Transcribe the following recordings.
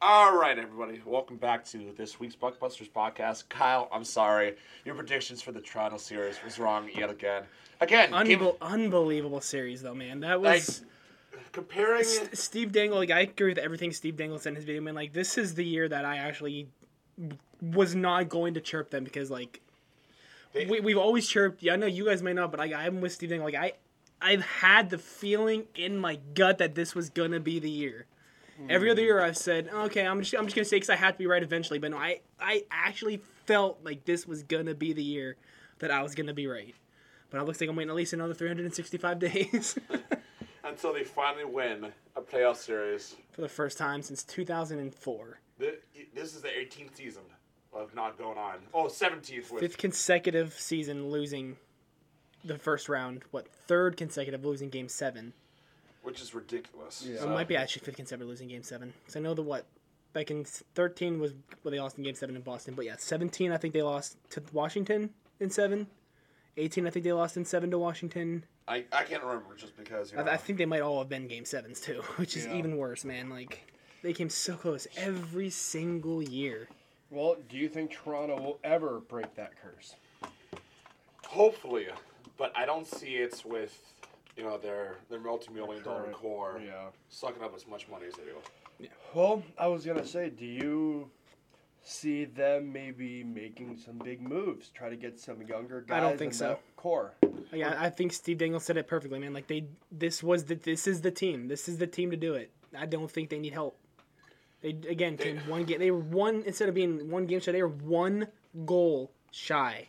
All right, everybody, welcome back to this week's Buckbusters podcast. Kyle, I'm sorry, your predictions for the Toronto series was wrong yet again. Again, give- unbelievable series though, man. That was comparing. S- Steve Dangle. Like I agree with everything Steve Dangle said in his video. Man, like this is the year that I actually was not going to chirp them because like They- we, we've always chirped. Yeah, I know you guys may not, but I, I'm with Steve Dangle. Like I, I've had the feeling in my gut that this was gonna be the year. Every other hmm. year I've said, okay, I'm just I'm just gonna say because I have to be right eventually. But no, I I actually felt like this was gonna be the year that I was gonna be right. But it looks like I'm waiting at least another 365 days until they finally win a playoff series. for the first time since 2004. Th- This is the 18th season of not going on. Oh, 17th with. Fifth consecutive season losing the first round. What third consecutive losing Game Seven? Which is ridiculous. Yeah. So it might be actually fifth consecutive losing Game Seven. Because I know the what back in 13 was where they lost in Game Seven in Boston. But yeah, 17 I think they lost to Washington in seven. 18 I think they lost in seven to Washington. I, I can't remember just because. You know, I, I think they might all have been Game Sevens too, which is Yeah. even worse, man. Like they came so close every single year. Well, do you think Toronto will ever break that curse? Hopefully, but I don't see it with you know their their multi-million dollar Current- core Yeah. sucking up as much money as they do. Well, I was gonna say, do you see them maybe making some big moves, try to get some younger guys? I don't think in so. that Core. Yeah, I think Steve Dangle said it perfectly, man. Like they, this was the, this is the team. This is the team to do it. I don't think they need help. They again They- came one game. They were one instead of being one game shy. They were one goal shy.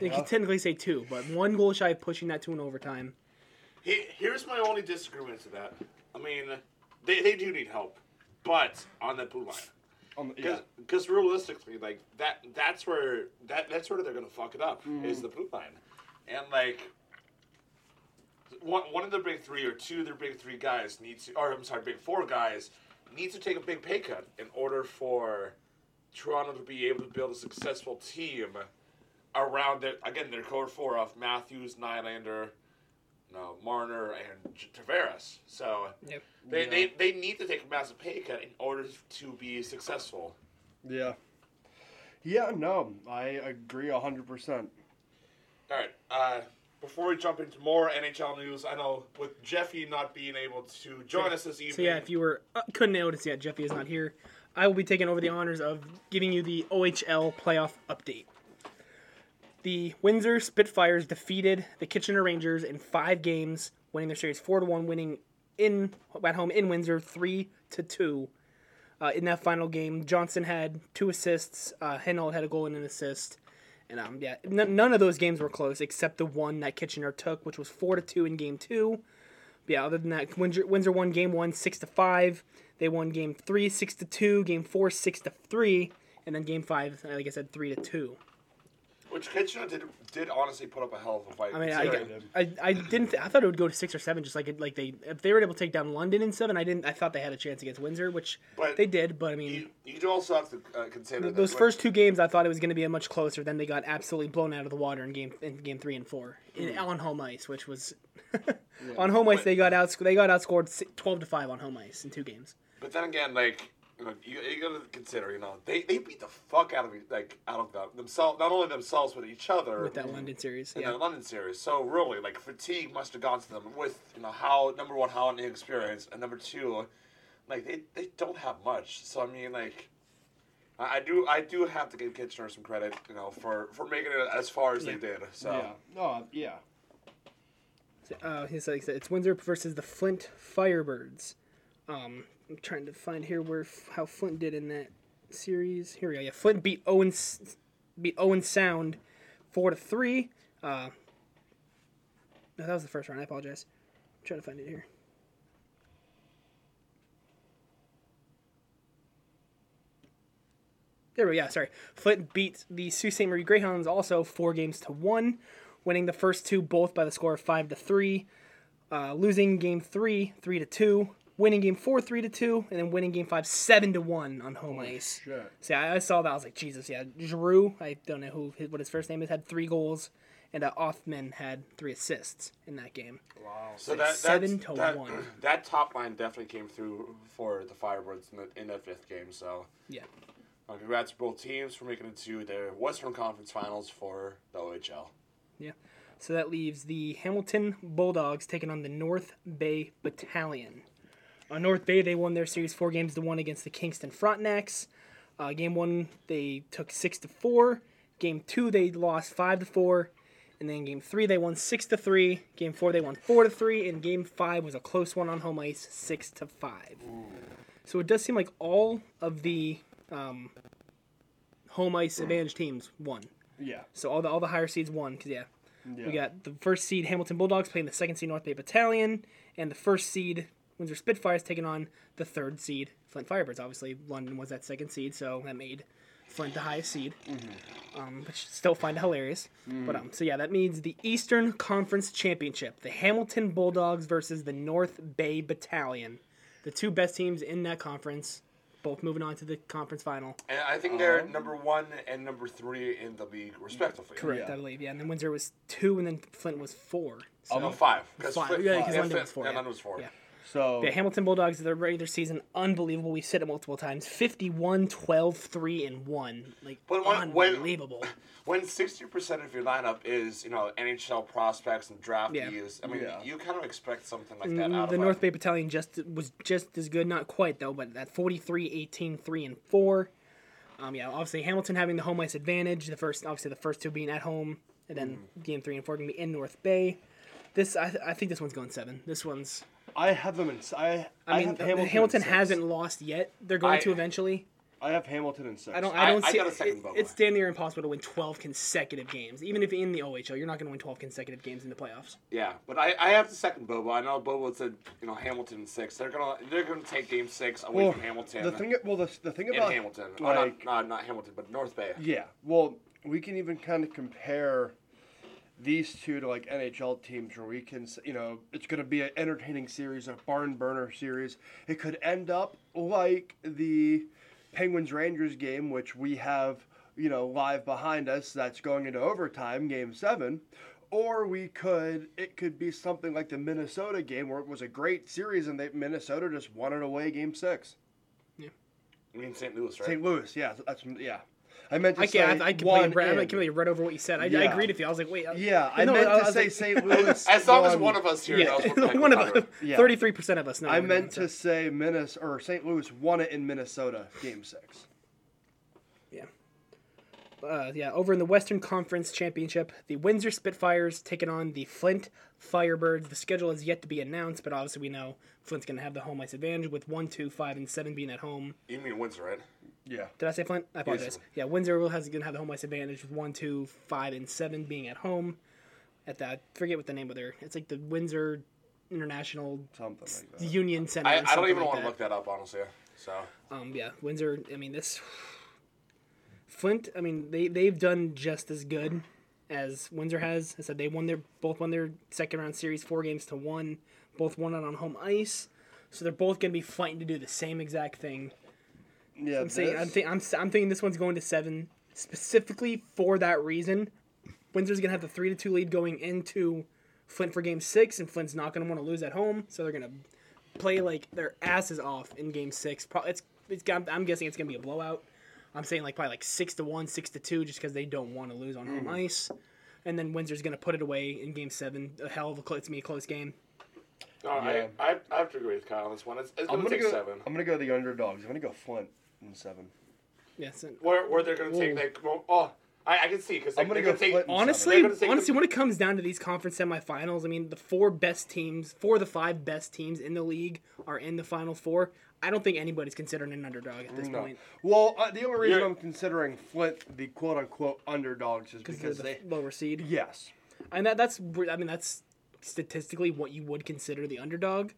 They Yeah. could technically say two, but one goal shy of pushing that to an overtime. He, here's my only disagreement to that. I mean, they, they do need help, but on the blue line. On the, yeah. Because realistically, like that that's where that that's where they're gonna fuck it up is mm-hmm. the blue line, and like one one of the big three or two of their big three guys needs to, or I'm sorry, big four guys need to take a big pay cut in order for Toronto to be able to build a successful team around their again their core four of Matthews, Nylander, no Marner, and J- Tavares. So Yep. they, Yeah. they they need to take a massive pay cut in order to be successful. Yeah. Yeah, no, I agree hundred percent. All right. Uh, before we jump into more NHL news, I know with Jeffy not being able to join us this evening. So yeah, if you were uh, couldn't notice yet, Jeffy is not here. I will be taking over the honors of giving you the OHL playoff update. The Windsor Spitfires defeated the Kitchener Rangers in five games, winning their series four to one, winning in at home in Windsor three to two. Uh, in that final game, Johnson had two assists. Uh, had a goal and an assist. And um, yeah, n- none of those games were close except the one that Kitchener took, which was four to two in game two. But yeah, other than that, Windsor, Windsor won game one six to five. They won game three six to two, game four six to three, and then game five, like I said, three to two. Which Kitchener did did honestly put up a hell of a fight. I mean, I, I, I didn't. Th- I thought it would go to six or seven, just like it, like they if they were able to take down London in seven. I didn't. I thought they had a chance against Windsor, which But they did. But I mean, you, you do also have to uh, consider those first two games, I thought it was going to be a much closer. Then they got absolutely blown out of the water in game in game three and four in, on home ice, which was on home ice they got out they got outscored twelve to five on home ice in two games. But then again, like you, know, you, you gotta consider, you know, they, they beat the fuck out of like out of them, themselves, not only themselves but each other With that London series, in yeah. the London series. So really, like fatigue must have gone to them with you know how number one how inexperienced and number two, like they, they don't have much. So I mean like. I I do. I do have to give Kitchener some credit, you know, for, for making it as far as Yeah. they did. So Yeah. No, yeah. Uh, he's like it's Windsor versus the Flint Firebirds. Um, I'm trying to find here where how Flint did in that series. Here we go. Yeah, Flint beat Owen beat Owen Sound four to three. Uh, no, that was the first round. I apologize. I'm trying to find it here. There we go. Yeah, sorry. Flint beat the Sault Ste. Marie Greyhounds also four games to one, winning the first two both by the score of five to three, uh, losing game three three to two, winning game four three to two, and then winning game five seven to one on home ice. Shit. See, I, I saw that. I was like, Jesus, yeah. Giroux, I don't know who what his first name is, had three goals, and uh, Othmann had three assists in that game. Wow. So that seven to that, one. That top line definitely came through for the Firebirds in, the, in that fifth game. So Yeah. uh, congrats to both teams for making it to their Western Conference Finals for the OHL. Yeah. So that leaves the Hamilton Bulldogs taking on the North Bay Battalion. On North Bay, they won their series four games to one against the Kingston Frontenacs. Uh, game one, they took six to four. Game two, they lost five to four. And then game three, they won six to three. Game four, they won four to three. And game five was a close one on home ice, six to five. So it does seem like all of the um, home ice advantage teams won. Yeah. So all the all the higher seeds won. Cause yeah, yeah. we got the first seed Hamilton Bulldogs playing the second seed North Bay Battalion, and the first seed Windsor Spitfires taking on the third seed Flint Firebirds. Obviously, London was that second seed, so that made Flint the highest seed, um, which still find it hilarious. But um, so yeah, that means the Eastern Conference Championship: the Hamilton Bulldogs versus the North Bay Battalion, the two best teams in that conference, both moving on to the conference final. And I think they're number one and number three in the league, respectively. Correct, Yeah. I believe. Yeah, and then Windsor was two, and then Flint was four. So. No, five. 'cause Five, Flint- yeah, 'cause yeah, London Flint- was four, Yeah, yeah. London was four. Yeah. So Yeah, Hamilton Bulldogs, their regular season, unbelievable. We've said it multiple times 51, 12, 3, and 1. Like, But when- when- unbelievable. When sixty percent of your lineup is you know NHL prospects and draftees, I mean Yeah. you kind of expect something like that out Mm, the of North Bay Battalion just was just as good, not quite, though, but at 43, 18, 3, and 4. Um, yeah, obviously Hamilton having the home ice advantage. The first, obviously, the first two being at home, and then Mm-hmm. game three and four going to be in North Bay. This, I, I think this one's going seven. This one's, I have them in. I I, mean, have Hamilton. Hamilton, in hasn't lost yet. They're going I- to eventually. I have Hamilton in six. I don't. I- I don't I see. got a it- second it- it's damn near impossible to win twelve consecutive games. Even if in the OHL, you're not going to win twelve consecutive games in the playoffs. Yeah, but I, I have the second Bobo. I know Bobo said you know Hamilton in six. They're gonna they're gonna take Game Six away Well, from Hamilton. The thing. Well, the, the thing in about Hamilton, oh, like- not, not not Hamilton, but North Bay. Yeah. Well, we can even kind of compare these two to like NHL teams where we can, you know, it's going to be an entertaining series, a barn burner series. It could end up like the Penguins Rangers game, which we have, you know, live behind us. That's going into overtime, game seven. Or we could, it could be something like the Minnesota game where it was a great series and they, Minnesota just won it away, game six. I mean St. Louis, right? St. Louis, yeah, that's yeah. I meant to I say can't. I, I completely, one read, I in. completely read over what you said. I, I agreed with you. I was like, wait. Yeah, I No, meant I to was say like- St. Louis. As long as one of us here knows what the Yeah, heck one of us. Yeah. Thirty-three percent of us know. I meant doing, to say Minnesota or St. Louis won it in Minnesota, Game Six. so, uh, yeah, over in the Western Conference Championship, the Windsor Spitfires taking on the Flint Firebirds. The schedule is yet to be announced, but obviously we know Flint's going to have the home ice advantage with one, two, five, and seven being at home. You mean Windsor, right? Yeah. Did I say Flint? I apologize. Yes. Yeah, Windsor will has going to have the home ice advantage with one, two, five, and seven being at home. At that, forget what the name of their. It's like the Windsor International Something like that. Union Center. I, I don't even like want to look that up honestly. So Um, yeah, Windsor. I mean, this Flint. I mean, they they've done just as good as Windsor has. I said they won their both won their second round series four games to one. Both won it on home ice. So they're both going to be fighting to do the same exact thing. Yeah, I'm saying I'm, this- think, I'm s- I'm thinking this one's going to seven specifically for that reason. Windsor's going to have the three to two lead going into Flint for game six, and Flint's not going to want to lose at home, so they're going to play like their asses off in game six. Pro- it's it's I'm I'm guessing it's going to be a blowout. I'm saying like probably like six to one, six to two, just because they don't want to lose on home mm. ice. And then Windsor's going to put it away in game seven. A hell of a close, it's gonna be a close game. Oh, no, Yeah. I, I I have to agree with Kyle on this one. It's, it's I'm gonna, gonna take go. seven. I'm gonna go the underdogs. I'm gonna go Flint in seven. Yes. and- Where where they're gonna take Ooh. like oh I, I can see because I'm gonna gonna go take honestly, take honestly, the- when it comes down to these conference semifinals, I mean, the four best teams, four of the five best teams in the league are in the final four. I don't think anybody's considering an underdog at this No. point Well, uh, the only reason You're- I'm considering Flint the quote unquote underdogs is because because they're they. lower seed, Yes. and that that's I mean that's statistically what you would consider the underdog.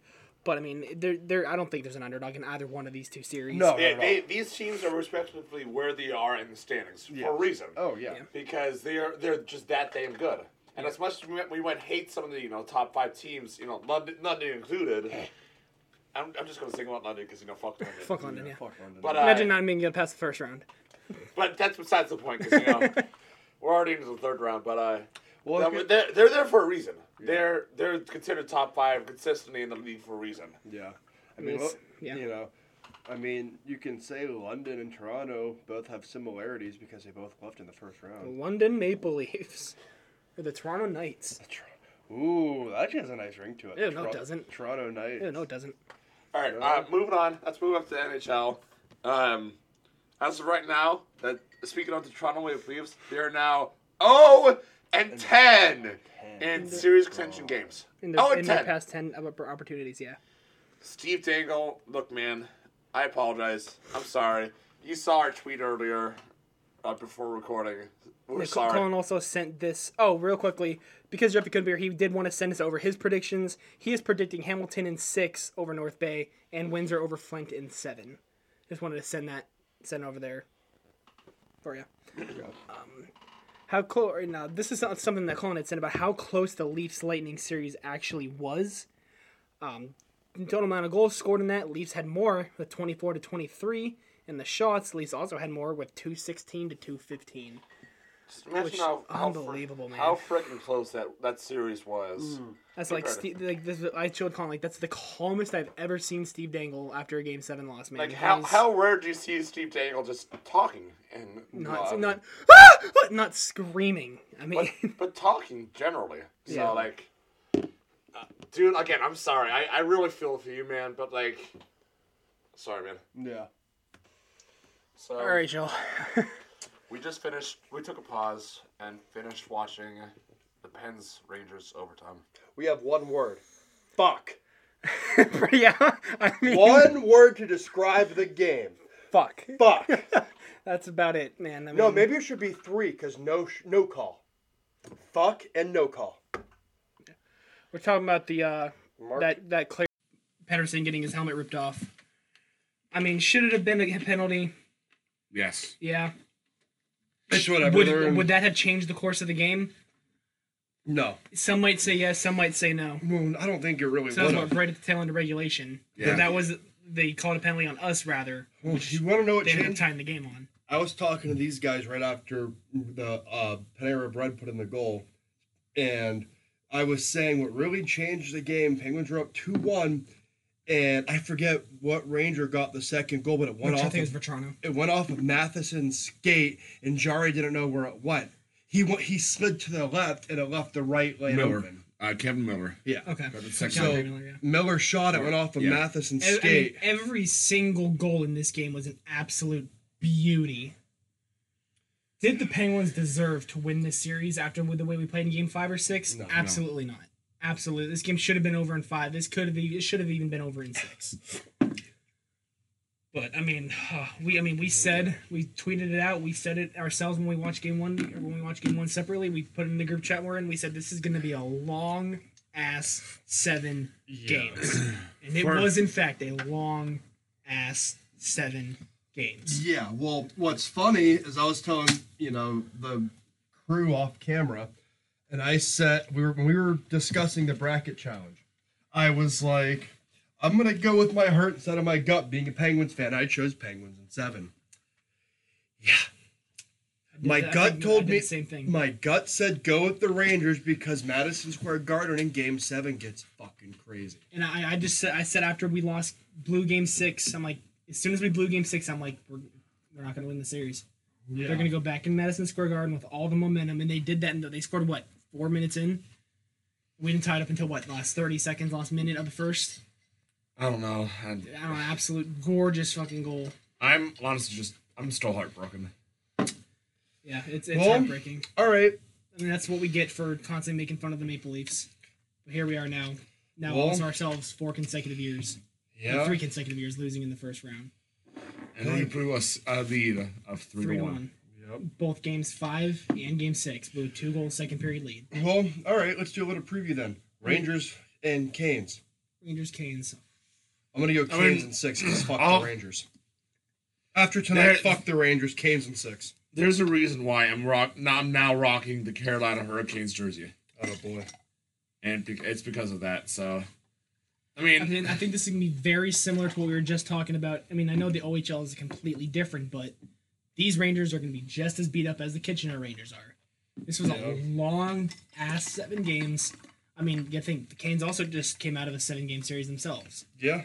But I mean, there there I don't think there's an underdog in either one of these two series. No. They, they, these teams are respectively where they are in the standings for a reason. Oh yeah. Yeah. because they are they're just that damn good. And as much as we might, we might hate some of the you know top five teams, you know London, London included, I'm, I'm just gonna sing about London because you know fuck London. Fuck London, yeah. Fuck London. But uh, Imagine not being get past the first round. but that's besides the point because you know we're already into the third round. But uh, Well, No, okay- they're, they're there for a reason. They're they're considered top five consistently in the league for a reason. Yeah. I mean, well, yeah. you know, I mean, you can say London and Toronto both have similarities because they both left in the first round. London Maple Leafs. Or the Toronto Knights. Ooh, that actually has a nice ring to it. Ew, no, it doesn't. Toronto Knights. Yeah, no, it doesn't. All right, uh, moving on. Let's move up to NHL. Um, as of right now, that speaking of the Toronto Maple Leafs, they are now 0 and 10 in series extension games. In their, 0 in and their 10. past 10 opportunities, yeah. Steve Dangle, look, man, I apologize. I'm sorry. You saw our tweet earlier uh, before recording. We're Yeah, sorry. Colin also sent this. Oh, real quickly, because Jeffy couldn't be here, he did want to send us over his predictions. He is predicting Hamilton in six over North Bay and Windsor over Flint in seven. Just wanted to send that send over there for you. Um, how close? Now, this is something that Colin had said about how close the Leafs Lightning series actually was. Um, total amount of goals scored in that, Leafs had more with 24 to 23. And the shots, Leafs also had more with 216 to 215. Just imagine Which- how, how fr- unbelievable, man. How freaking close that, that series was. Mm. That's like Steve, like this. I showed Colin like that's the calmest I've ever seen Steve Dangle after a Game Seven loss. Man, Like He how how rare do you see Steve Dangle just talking and not uh, not ah! not screaming. I mean, but, but talking generally. So Yeah. like, uh, dude, again, I'm sorry. I, I really feel for you, man. But like, sorry, man. Yeah. So all right, Joe. we just finished. We took a pause and finished watching the Pens Rangers overtime. We have one word. Fuck. yeah, I mean, One word to describe the game. fuck. Fuck. That's about it, man. I mean, No, maybe it should be three because no, sh- no call. Fuck and no call. we're talking about the uh Mark- that that Claire Patterson getting his helmet ripped off. I mean, should it have been a penalty? Yes. Yeah. It's whatever. Would, in- would that have changed the course of the game? no. Some might say yes, some might say no. Well, I don't think it really So that was what, right at the tail end of regulation. Yeah. But that was they called a penalty on us rather. Well, you want to know what They changed? tying the game on. I was talking to these guys right after the uh, Panera Bread put in the goal, and I was saying what really changed the game. Penguins were up two one, and I forget what Ranger got the second goal, but it went Which I off. think Of, is Vatrano. it went off of Matheson's skate, and Jarry didn't know where it went. He went, he slid to the left, and it left the right lane Miller. open. Uh, Kevin Miller. Yeah. Okay. Got the second John So- Miller, yeah. Miller shot it, went off of Yeah. Matheson's I- I mean, skate. every single goal in this game was an absolute beauty. Did the Penguins deserve to win this series after with the way we played in Game Five or Six? No. Absolutely not. Absolutely, this game should have been over in five. This could have it should have even been over in six. But I mean, uh, we I mean we said we tweeted it out. We said it ourselves when we watched game one or when we watched game one separately. We put it in the group chat we're in. We said this is going to be a long ass seven games, and it For- was in fact a long ass seven games. Yeah, well, what's funny is I was telling you know the crew off camera, and I said we were when we were discussing the bracket challenge. I was like, I'm gonna go with my heart instead of my gut. Being a Penguins fan, I chose Penguins in seven. Yeah, my I gut did- told me same thing. My gut said go with the Rangers because Madison Square Garden in Game Seven gets fucking crazy. And I, I just said, I said after we lost blue game six, I'm like, as soon as we blew game six, I'm like, we're, we're not going to win the series. Yeah. They're going to go back in Madison Square Garden with all the momentum, and they did that. And they scored what four minutes in. We didn't tie it up until what last thirty seconds, last minute of the first. I don't know. I, I don't know, absolute gorgeous fucking goal. I'm honestly just, I'm still heartbroken. Yeah, it's it's Well, heartbreaking. All right. I mean, that's what we get for constantly making fun of the Maple Leafs. But here we are now. Now Well- also ourselves four consecutive years, Yeah. three consecutive years losing in the first round. And we blew us a lead of three, three to to one. one. Yep. Both games five and game six blew two goals second period lead. Well, all right. Let's do a little preview then. Rangers and Canes. Rangers Canes. I'm gonna go Canes I mean, and six because fuck I'll- the Rangers. After tonight, There- fuck the Rangers. Canes and six. There's a reason why I'm rock. Now I'm now rocking the Carolina Hurricanes jersey, Oh boy. and be- it's because of that. So, I I mean, mean, I think this is gonna be very similar to what we were just talking about. I mean, I know the OHL is completely different, but these Rangers are gonna be just as beat up as the Kitchener Rangers are. This was a long ass seven games. I mean, you think the Canes also just came out of a seven game series themselves. Yeah.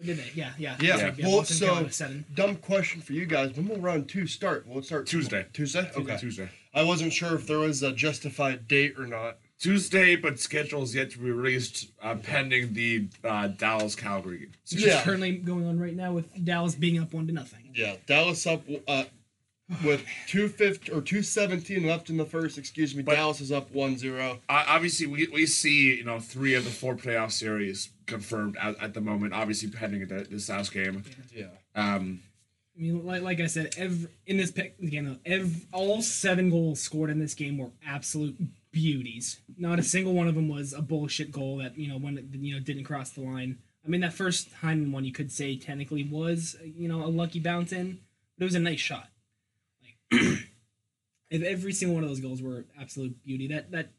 Or did they? Yeah, yeah. Yeah. Sorry, Well, Boston so seven. dumb question for you guys. When will round two start? Will it start Tuesday. Tuesday. Okay. Tuesday. I wasn't sure if there was a justified date or not. Tuesday, but schedule is yet to be released, uh, pending the uh, Dallas Calgary game. Which Yeah. is currently going on right now with Dallas being up one to nothing. Yeah, Dallas up uh, with two fifty or two seventeen left in the first. Excuse me. But- Dallas is up 1-0. Uh, obviously, we, we see you know three of the four playoff series confirmed at, at the moment. Obviously, pending the, the South game. Yeah. Um, I mean, like, like I said, every, in this pick game, though, ev all seven goals scored in this game were absolute beauties. Not a single one of them was a bullshit goal that you know when it, you know didn't cross the line. I mean, that first Hyman one you could say technically was you know a lucky bounce in, but it was a nice shot. If every single one of those goals were absolute beauty. That that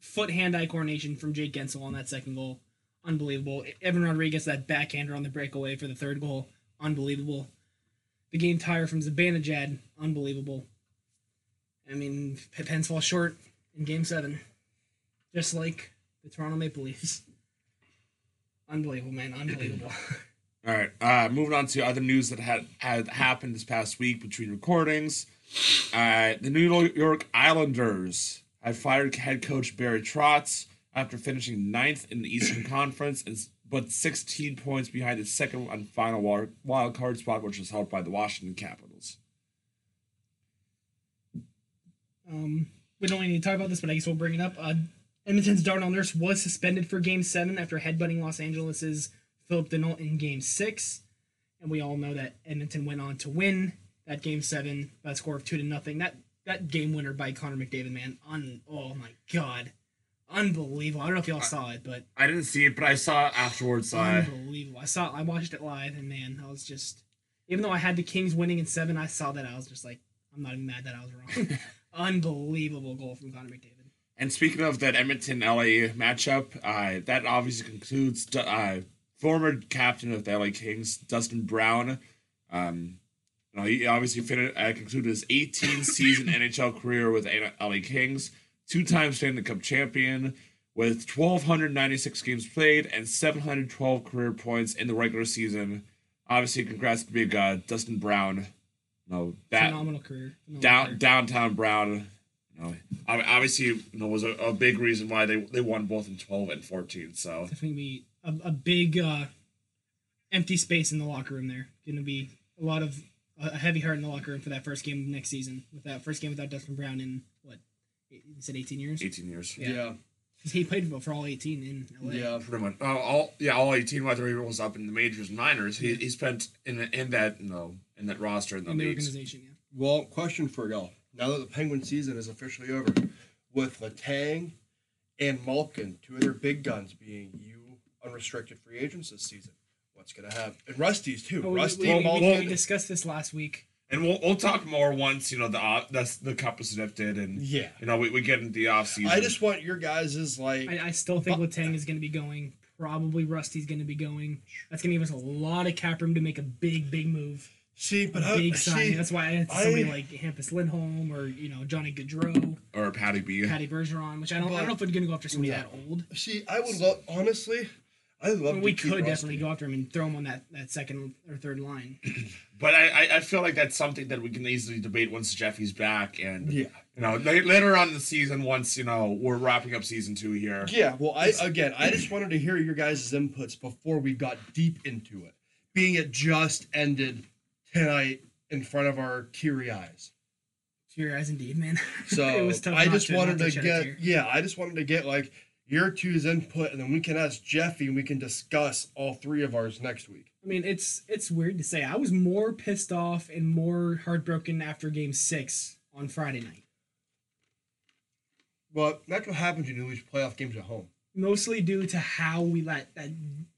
foot hand eye coordination from Jake Guentzel on that second goal, unbelievable. Evan Rodrigues that backhander on the breakaway for the third goal, unbelievable the game tire from Zibanejad, unbelievable. I mean, Pens fall short in Game Seven, just like the Toronto Maple Leafs. Unbelievable, man, unbelievable. all right. Uh, moving on to other news that had had happened this past week between recordings. Uh, the New York Islanders have fired head coach Barry Trotz after finishing ninth in the Eastern Conference, and, but 16 points behind the second and final wild, wild card spot, which was held by the Washington Capitals. um, we don't really need to talk about this, but I guess we'll bring it up. Uh, Edmonton's Darnell Nurse was suspended for Game Seven after headbutting Los Angeles's Phillip Danault in Game Six, and we all know that Edmonton went on to win that Game Seven by a score of two to nothing. That that game winner by Connor McDavid, man, un oh my god, unbelievable! I don't know if y'all saw it, but I didn't see it, but I saw it afterwards. I unbelievable. I saw, I watched it live, and man, I was just, even though I had the Kings winning in seven, I saw that I was just like, I'm not even mad that I was wrong. unbelievable goal from Connor McDavid. And speaking of that Edmonton LA matchup, uh, that obviously concludes uh, former captain of the LA Kings, Dustin Brown. Um, you know, he obviously finished, uh, concluded his 18 season NHL career with the LA Kings, two time Stanley Cup champion, with 1,296 games played and 712 career points in the regular season. Obviously, congrats to big uh, Dustin Brown. No, that Phenomenal career. Phenomenal down career. downtown Brown. You know, obviously, you know, was a, a big reason why they they won both in twelve and fourteen. So Definitely be a, a big uh, empty space in the locker room there. Going to be a lot of a heavy heart in the locker room for that first game next season. With that first game without Dustin Brown in what you said, 18 years. eighteen years, Yeah. Yeah. 'Cause He played for all 18 in LA. Yeah. pretty much. Uh, all yeah, all eighteen. Whether he was up in the majors and minors, he, he spent in in that you know in that roster in the in the leagues. organization. Yeah. Well, question for y'all. Now that the Penguin season is officially over, with Letang and Malkin, two of their big guns being you unrestricted free agents this season, what's gonna happen? And Rusty's too. Oh, we, Rusty we, and we, Malkin. we discussed this last week. And we'll we'll talk more once you know the uh, that's the cup is lifted and yeah. you know we, we get into the off season. I just want your guys' is like I, I still think Letang is going to be going. Probably Rusty's going to be going. That's going to give us a lot of cap room to make a big, big move. see, but I, big see, signing. That's why I had somebody I- like Hampus Lindholm or you know Johnny Gaudreau, or Patty B. Patty Bergeron, which I don't. I don't know if we're going to go after somebody Yeah. that old. see. I would love honestly. I love. we could Rusty. definitely go after him and throw him on that, that second or third line. But I, I, I feel like that's something that we can easily debate once Jeffy's back and Yeah. you know later on in the season once you know we're wrapping up season two here. Yeah, well, I again, I just wanted to hear your guys' inputs before we got deep into it, being it just ended tonight in front of our teary eyes. To your eyes, indeed, man. So it was tough I just to- wanted not to, get, yeah, I just wanted to get like your two's input, and then we can ask Jeffy, and we can discuss all three of ours next week. I mean, it's it's weird to say. I was more pissed off and more heartbroken after Game Six on Friday night. But that's what happens when you lose playoff games at home. mostly due to how we let that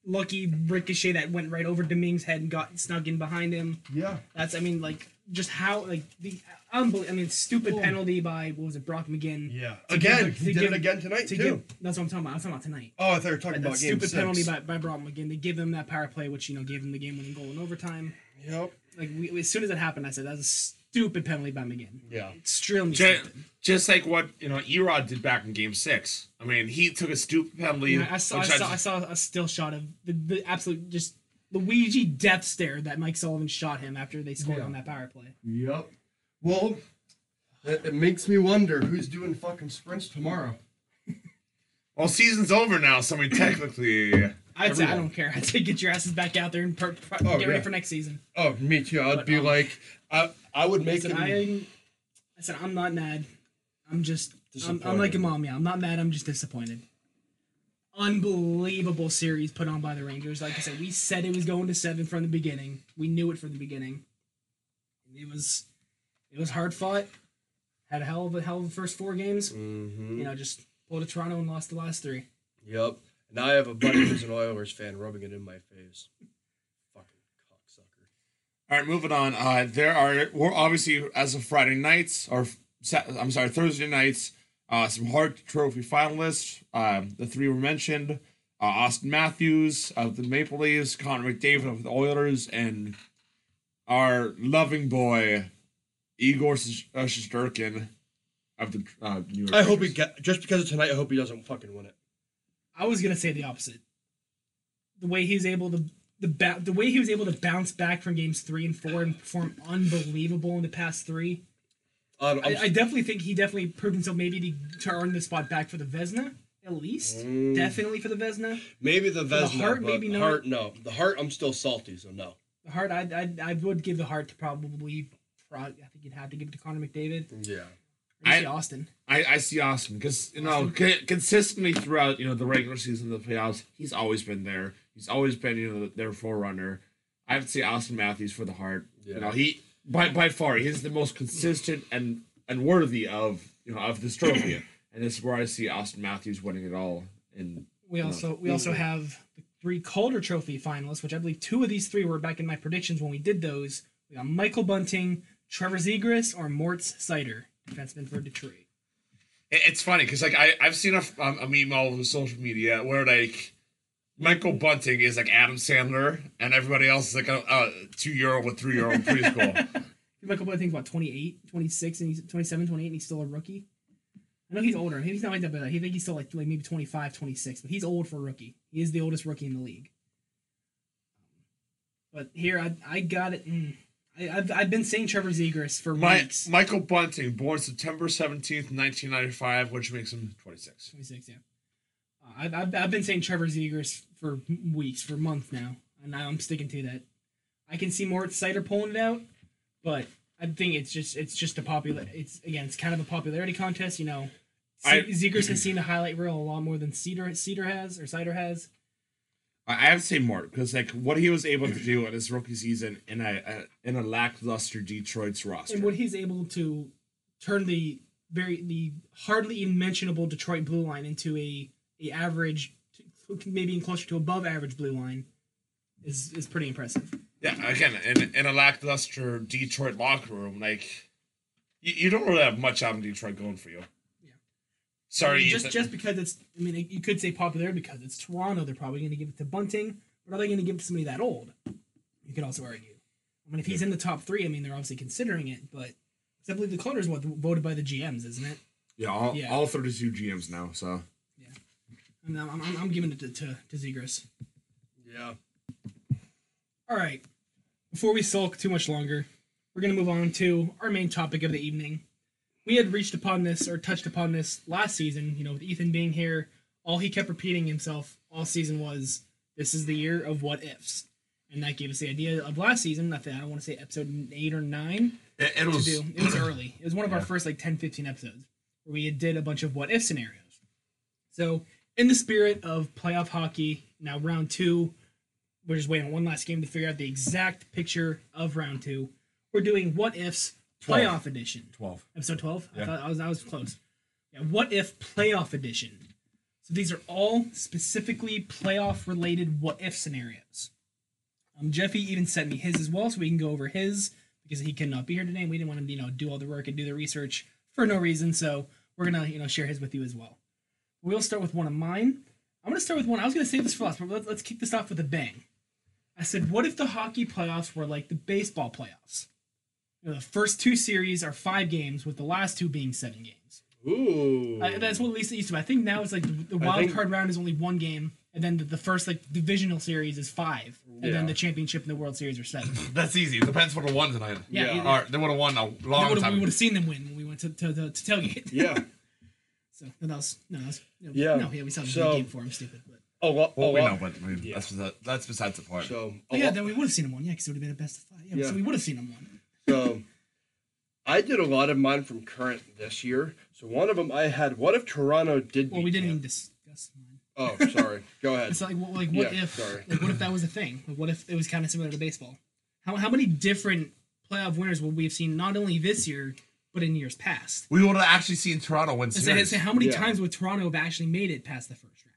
lucky ricochet that went right over Domingue's head and got snuck in behind him. Yeah, That's I mean like just how like the unbelievable. I mean stupid penalty by what was it Brock McGinn. yeah. To Again, give- to he did give- it again tonight To too. give, that's what I'm talking about. I'm talking about tonight. oh, I thought you were talking That, about game stupid six. penalty by, by Brock McGinn. They give him that power play, which you know gave him the game winning goal in overtime. Yep. Like we, as soon as it happened, I said that's a stupid penalty by McGinn. Yeah. Extremely Just, stupid. just like what you know, Erod did back in Game Six. I mean, he took a stupid penalty. Yeah, I saw, I which saw, I saw a still shot of the, the absolute just Luigi death stare that Mike Sullivan shot him after they scored Yeah. on that power play. Yep. Well, it, it makes me wonder who's doing fucking sprints tomorrow. well, season's over now, so I mean, technically, I'd say I Everyone. don't care. I'd say get your asses back out there and per, per- Oh, get ready yeah. for next season. Oh, me too. I'd But, be um, like, I I would make said, it. I, I said I'm not mad. I'm just I'm, I'm like a mom. Yeah, I'm not mad. I'm just disappointed. Unbelievable series put on by the Rangers. Like I said, we said it was going to seven from the beginning. We knew it from the beginning. It was it was hard fought. Had a hell of a hell of the first four games. hmm You know, just pulled to Toronto and lost the last three. Yep. And I have a buddy who's an Oilers fan rubbing it in my face. Fucking cocksucker. All right, moving on. Uh, there are we're obviously as of Friday nights or I'm sorry Thursday nights. Uh, some Hart Trophy finalists. Um, the three were mentioned: uh, Auston Matthews of the Maple Leafs, Connor McDavid of the Oilers, and our loving boy Igor Sh- uh, Shesterkin of the uh, New York. I hope he get just because of tonight. I hope he doesn't fucking win it. I was gonna say the opposite. The way he's able to the ba- the way he was able to bounce back from games three and four and perform unbelievable in the past three. I'm, I, I'm, definitely think he definitely proved himself maybe to earn the spot back for the Vezina at least. Mm. Definitely for the Vezina. maybe the the Vezina, Hart, but maybe not. Hart, no. The Hart, I'm still salty, so no. The Hart, I I, I would give the Hart to probably. Pro- I think you'd have to give it to Connor McDavid. Yeah. Or maybe I- Auston. I, I see Auston because you know co- consistently throughout you know the regular season, of the playoffs, he's always been there. He's always been you know their forerunner. I have to say Auston Matthews for the Hart. Yeah. You know he by by far he's the most consistent and and worthy of you know of this trophy. and this is where I see Auston Matthews winning it all. And We Yeah. also we also have the three Calder Trophy finalists, which I believe two of these three were back in my predictions when we did those. We got Michael Bunting, Trevor Zegras, or Moritz Seider, defenseman for Detroit. it- it's funny because like I I've seen a, um, a meme all over social media where like. Michael Bunting is like Adam Sandler, and everybody else is like a, a two year old with three year old preschool. Michael Bunting's about 28, 26, and he's 27, 28, and he's still a rookie. I know he's older. Maybe he's not like that, but I think he's still like, like maybe 25, 26, but he's old for a rookie. He is the oldest rookie in the league. But here, I, I got it. Mm, I, I've, I've been saying Trevor Zegras for My, weeks. Michael Bunting, born September 17th, 1995, which makes him 26. 26, yeah. Uh, I've, I've, I've been saying Trevor Zegras for weeks, for months now, and I'm sticking to that. I can see Moritz Seider pulling it out, but I think it's just it's just a popular. It's again, it's kind of a popularity contest, you know. I- Z- Zegras has seen the highlight reel a lot more than Cedar Cedar has or Cider has. I I have to say more because like what he was able to do in his rookie season in a, a in a lackluster Detroit's roster. and what he's able to turn the very the hardly even mentionable Detroit blue line into a a average, maybe even closer to above average blue line, is is pretty impressive. yeah, again, in, in a lackluster Detroit locker room, like you, you don't really have much out in Detroit going for you. Yeah. Sorry, just Ethan. just because it's I mean you could say popular because it's Toronto, they're probably going to give it to Bunting, but are they going to give it to somebody that old? You could also argue. I mean, if he's in the top three, I mean they're obviously considering it, but I believe the Calder's what voted by the GMs, isn't it? yeah, all, Yeah. all 32 GMs now. So I mean, I'm, I'm, I'm giving it to to, to Zegras. Yeah. All right. Before we sulk too much longer, we're going to move on to our main topic of the evening. We had reached upon this or touched upon this last season, you know, with Ethan being here. All he kept repeating himself all season was, this is the year of what ifs. And that gave us the idea of last season. I think I don't want to say episode eight or nine it, it was do. It was early. It was one of our first like 10, 15 episodes where we did a bunch of what if scenarios. So, in the spirit of playoff hockey, now round two, we're just waiting on one last game to figure out the exact picture of round two. We're doing what ifs. Playoff edition. 12. Episode 12? I Yeah. thought I was, I was close. Yeah, what if playoff edition? So these are all specifically playoff related what if scenarios. Um, Jeffy even sent me his as well, so we can go over his because he cannot be here today, and we didn't want him to you know do all the work and do the research for no reason. So we're gonna you know share his with you as well. We'll start with one of mine. I'm gonna start with one. I was gonna save this for last, but let's, let's kick this off with a bang. I said, what if the hockey playoffs were like the baseball playoffs? You know, the first two series are five games, with the last two being seven games. Ooh. Uh, that's what at least it used to be. I think now it's like the, the wild think- card round is only one game, and then the, the first like divisional series is five, and Yeah. then the championship and the World Series are seven. That's easy. It depends what have won tonight. Yeah, Yeah. Or they would have won a That long time. we would have seen them win when we went to to, to, to tailgate. yeah. So no, that was no, that was, no, Yeah. no, yeah, we saw the So- game for him. Stupid, but, A lot. well, a we lot- know, but I mean, that's, that's besides the point. So, a but yeah, lot- then we would have seen him win. Yeah, because it would have been a best of five. Yeah, Yeah. so we would have seen him win. So, I did a lot of mine from current this year. So one of them I had. What if Toronto did? Well, we didn't even discuss mine. Oh, sorry. Go ahead. It's like, well, like what Yeah, if, sorry. like, what if that was a thing? Like, what if it was kind of similar to baseball? How how many different playoff winners would we have seen not only this year but in years past? we would have actually seen Toronto win And say, say how many Yeah. times would Toronto have actually made it past the first round?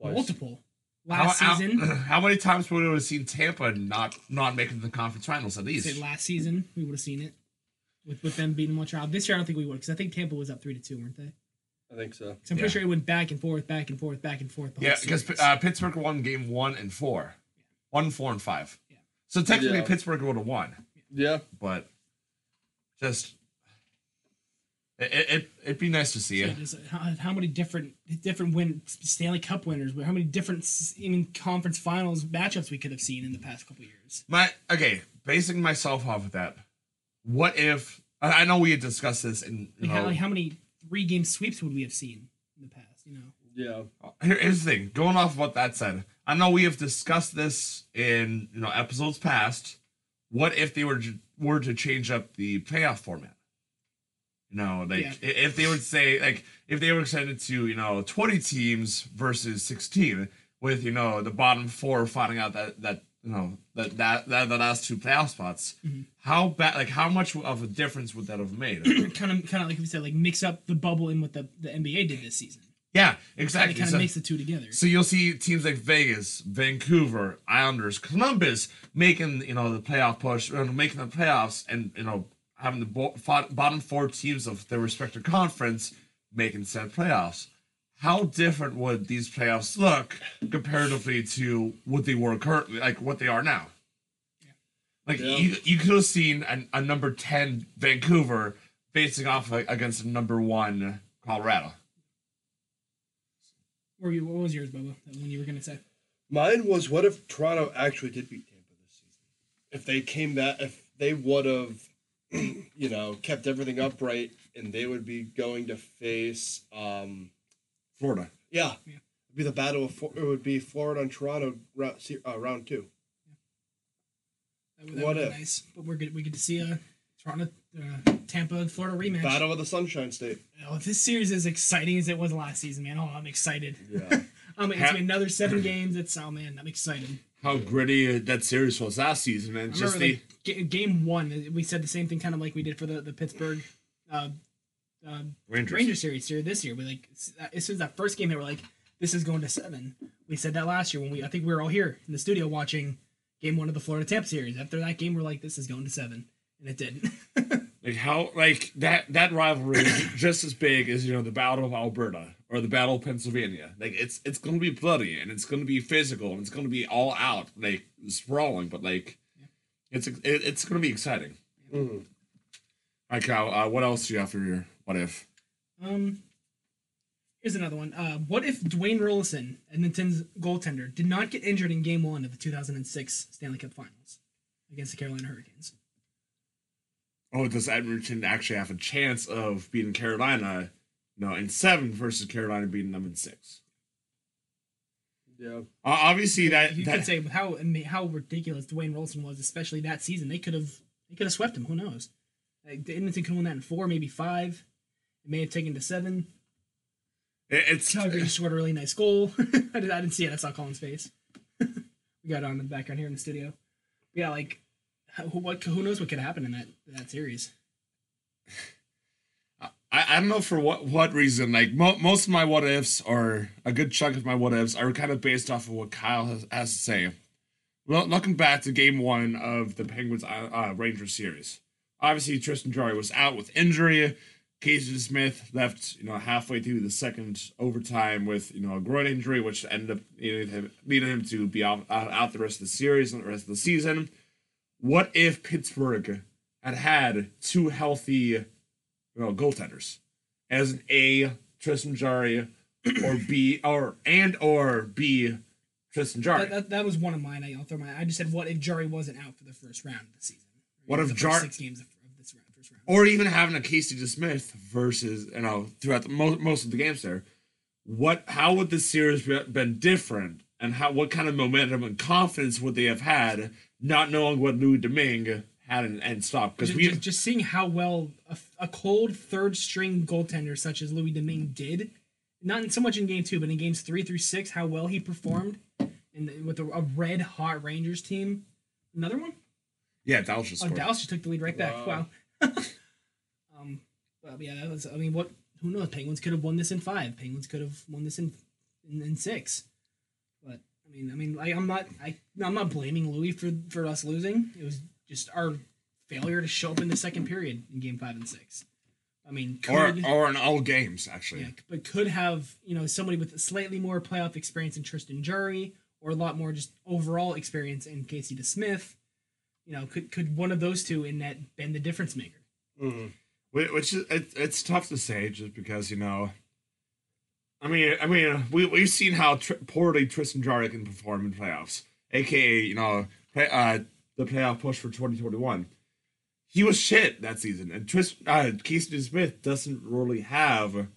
Twice. Multiple. How, Last how- season, how many times would we have seen Tampa not not making the conference finals at least? say last season we would have seen it with with them beating Montreal. This year I don't think we would because I think Tampa was up three to two, weren't they? I think so. 'Cause I'm pretty Yeah. sure it went back and forth, back and forth, back and forth. the Yeah, because uh, Pittsburgh won game one and four, one, four, and five. Yeah. So technically, Yeah. Pittsburgh would have won, Yeah. but just it, it, it it'd be nice to see it. just uh, how, how many different different win Stanley Cup winners? How many different even conference finals matchups we could have seen in the past couple years? My okay, basing myself off of that. What if I I know we had discussed this in Like, how, like how many three game sweeps would we have seen in the past? You know, Yeah. Here- here's the thing. Going off what that said, I know we have discussed this in you know episodes past. What if they were were to change up the playoff format? You know, like Yeah. if they would say like if they were extended to you know twenty teams versus sixteen, with you know the bottom four finding out that that you know that that that the last two playoff spots, Mm-hmm. how bad like how much of a difference would that have made? kind of kind of like we said, like mix up the bubble in what the, the NBA did this season. yeah, exactly. of kind So- of makes the two together. So you'll see teams like Vegas, Vancouver, Islanders, Columbus making you know the playoff push, or making the playoffs, and you know having the bo- bottom four teams of their respective conference making said playoffs. How different would these playoffs look comparatively to what they were currently, like what they are now? Like Yeah. you, you could have seen a, a number ten Vancouver facing off against a number one Colorado. Or you, what was yours, Bubba? That one you were gonna say? Mine was what if Toronto actually did beat Tampa this season? If they came back, if they would have, you know, kept everything upright, and they would be going to face, um, Florida. yeah, Yeah. it'd be the battle of Flo- it would be Florida and Toronto round, se- uh, round two. That would, that What would be if? nice. But we're good. We get to see a Toronto, uh, Tampa, Florida rematch. Battle of the Sunshine State. Oh, if this series is exciting as it was last season, man. Oh, I'm excited. Yeah. Um, it's Ha- another seven games. It's oh man, I'm excited. How gritty that series was last season, and just the like, ga- game one, we said the same thing, kind of like we did for the the Pittsburgh uh, uh, Rangers. Ranger series here this year. We like as soon as that first game, they were like, "This is going to seven. We said that last year when we, I think we were all here in the studio watching game one of the Florida Tampa series. After that game, we're like, "This is going to seven. and it didn't. Like how like that that rivalry is just as big as you know the Battle of Alberta or the Battle of Pennsylvania. Like it's it's gonna be bloody and it's gonna be physical and it's gonna be all out like sprawling, but like it's it, it's gonna be exciting. Mhm. All right, Kyle. Uh, what else do you have for your what if? Um, here's another one. Uh, what if Dwayne Roloson, Edmonton's goaltender, did not get injured in Game One of the 2006 Stanley Cup Finals against the Carolina Hurricanes? Oh, does Edmonton actually have a chance of beating Carolina? No, in seven versus Carolina beating them in six. Yeah. Uh, obviously, that, You that could say with how I mean, how ridiculous Dwayne Roloson was, especially that season. They could have they could have swept him. Who knows? Like, Edmonton could win that in four, maybe five. It may have taken to seven. it- it's Calgary scored a really nice goal. I, did, I didn't see it. I saw Colin's face. we got it on the background here in the studio. Yeah, like how, what? Who knows what could happen in that that series? I, I don't know for what what reason. Like mo- most of my what ifs, or a good chunk of my what ifs, are kind of based off of what Kyle has, has to say. Well, looking back to Game One of the Penguins uh, uh, Rangers series, obviously Tristan Jarry was out with injury. Casey Smith left, you know, halfway through the second overtime with, you know, a groin injury, which ended up leading him, leading him to be out, out the rest of the series and the rest of the season. What if Pittsburgh had had two healthy, you know, goaltenders, as an A Tristan Jarry, or B or and or B Tristan Jarry. That, that, that was one of mine. I, I'll throw my. I just said, what if Jarry wasn't out for the first round of the season? What if The first Jar- six games of, of this round, first round? or even having a Casey DeSmith versus you know throughout the, most most of the games there. What how would this series been different, and how what kind of momentum and confidence would they have had, not knowing what Louis Domingue had and, and stopped? Because we just, just seeing how well a, a cold third string goaltender such as Louis Domingue did, not in so much in game two, but in games three through six, how well he performed, and with a, a red hot Rangers team. Another one? yeah, Dallas just Oh, scored. Dallas just took the lead right back. Wow. Wow. um, well, yeah, that was. I mean, what? Who knows? Penguins could have won this in five. Penguins could have won this in in, in six. But I mean, I mean, I, I'm not. I I'm not blaming Louis for for us losing. It was just our failure to show up in the second period in game five and six. I mean, or could, or in all games actually. yeah, but could have you know somebody with slightly more playoff experience in Tristan Jarry, or a lot more just overall experience in Casey DeSmith. You know, could could one of those two in that been the difference maker? Mhm. Which is it, it's tough to say just because you know. I mean, I mean, we we've seen how tr- poorly Tristan Jarry can perform in playoffs, aka you know, play, uh, the playoff push for twenty twenty one. He was shit that season, and Tristan uh, Casey Smith doesn't really have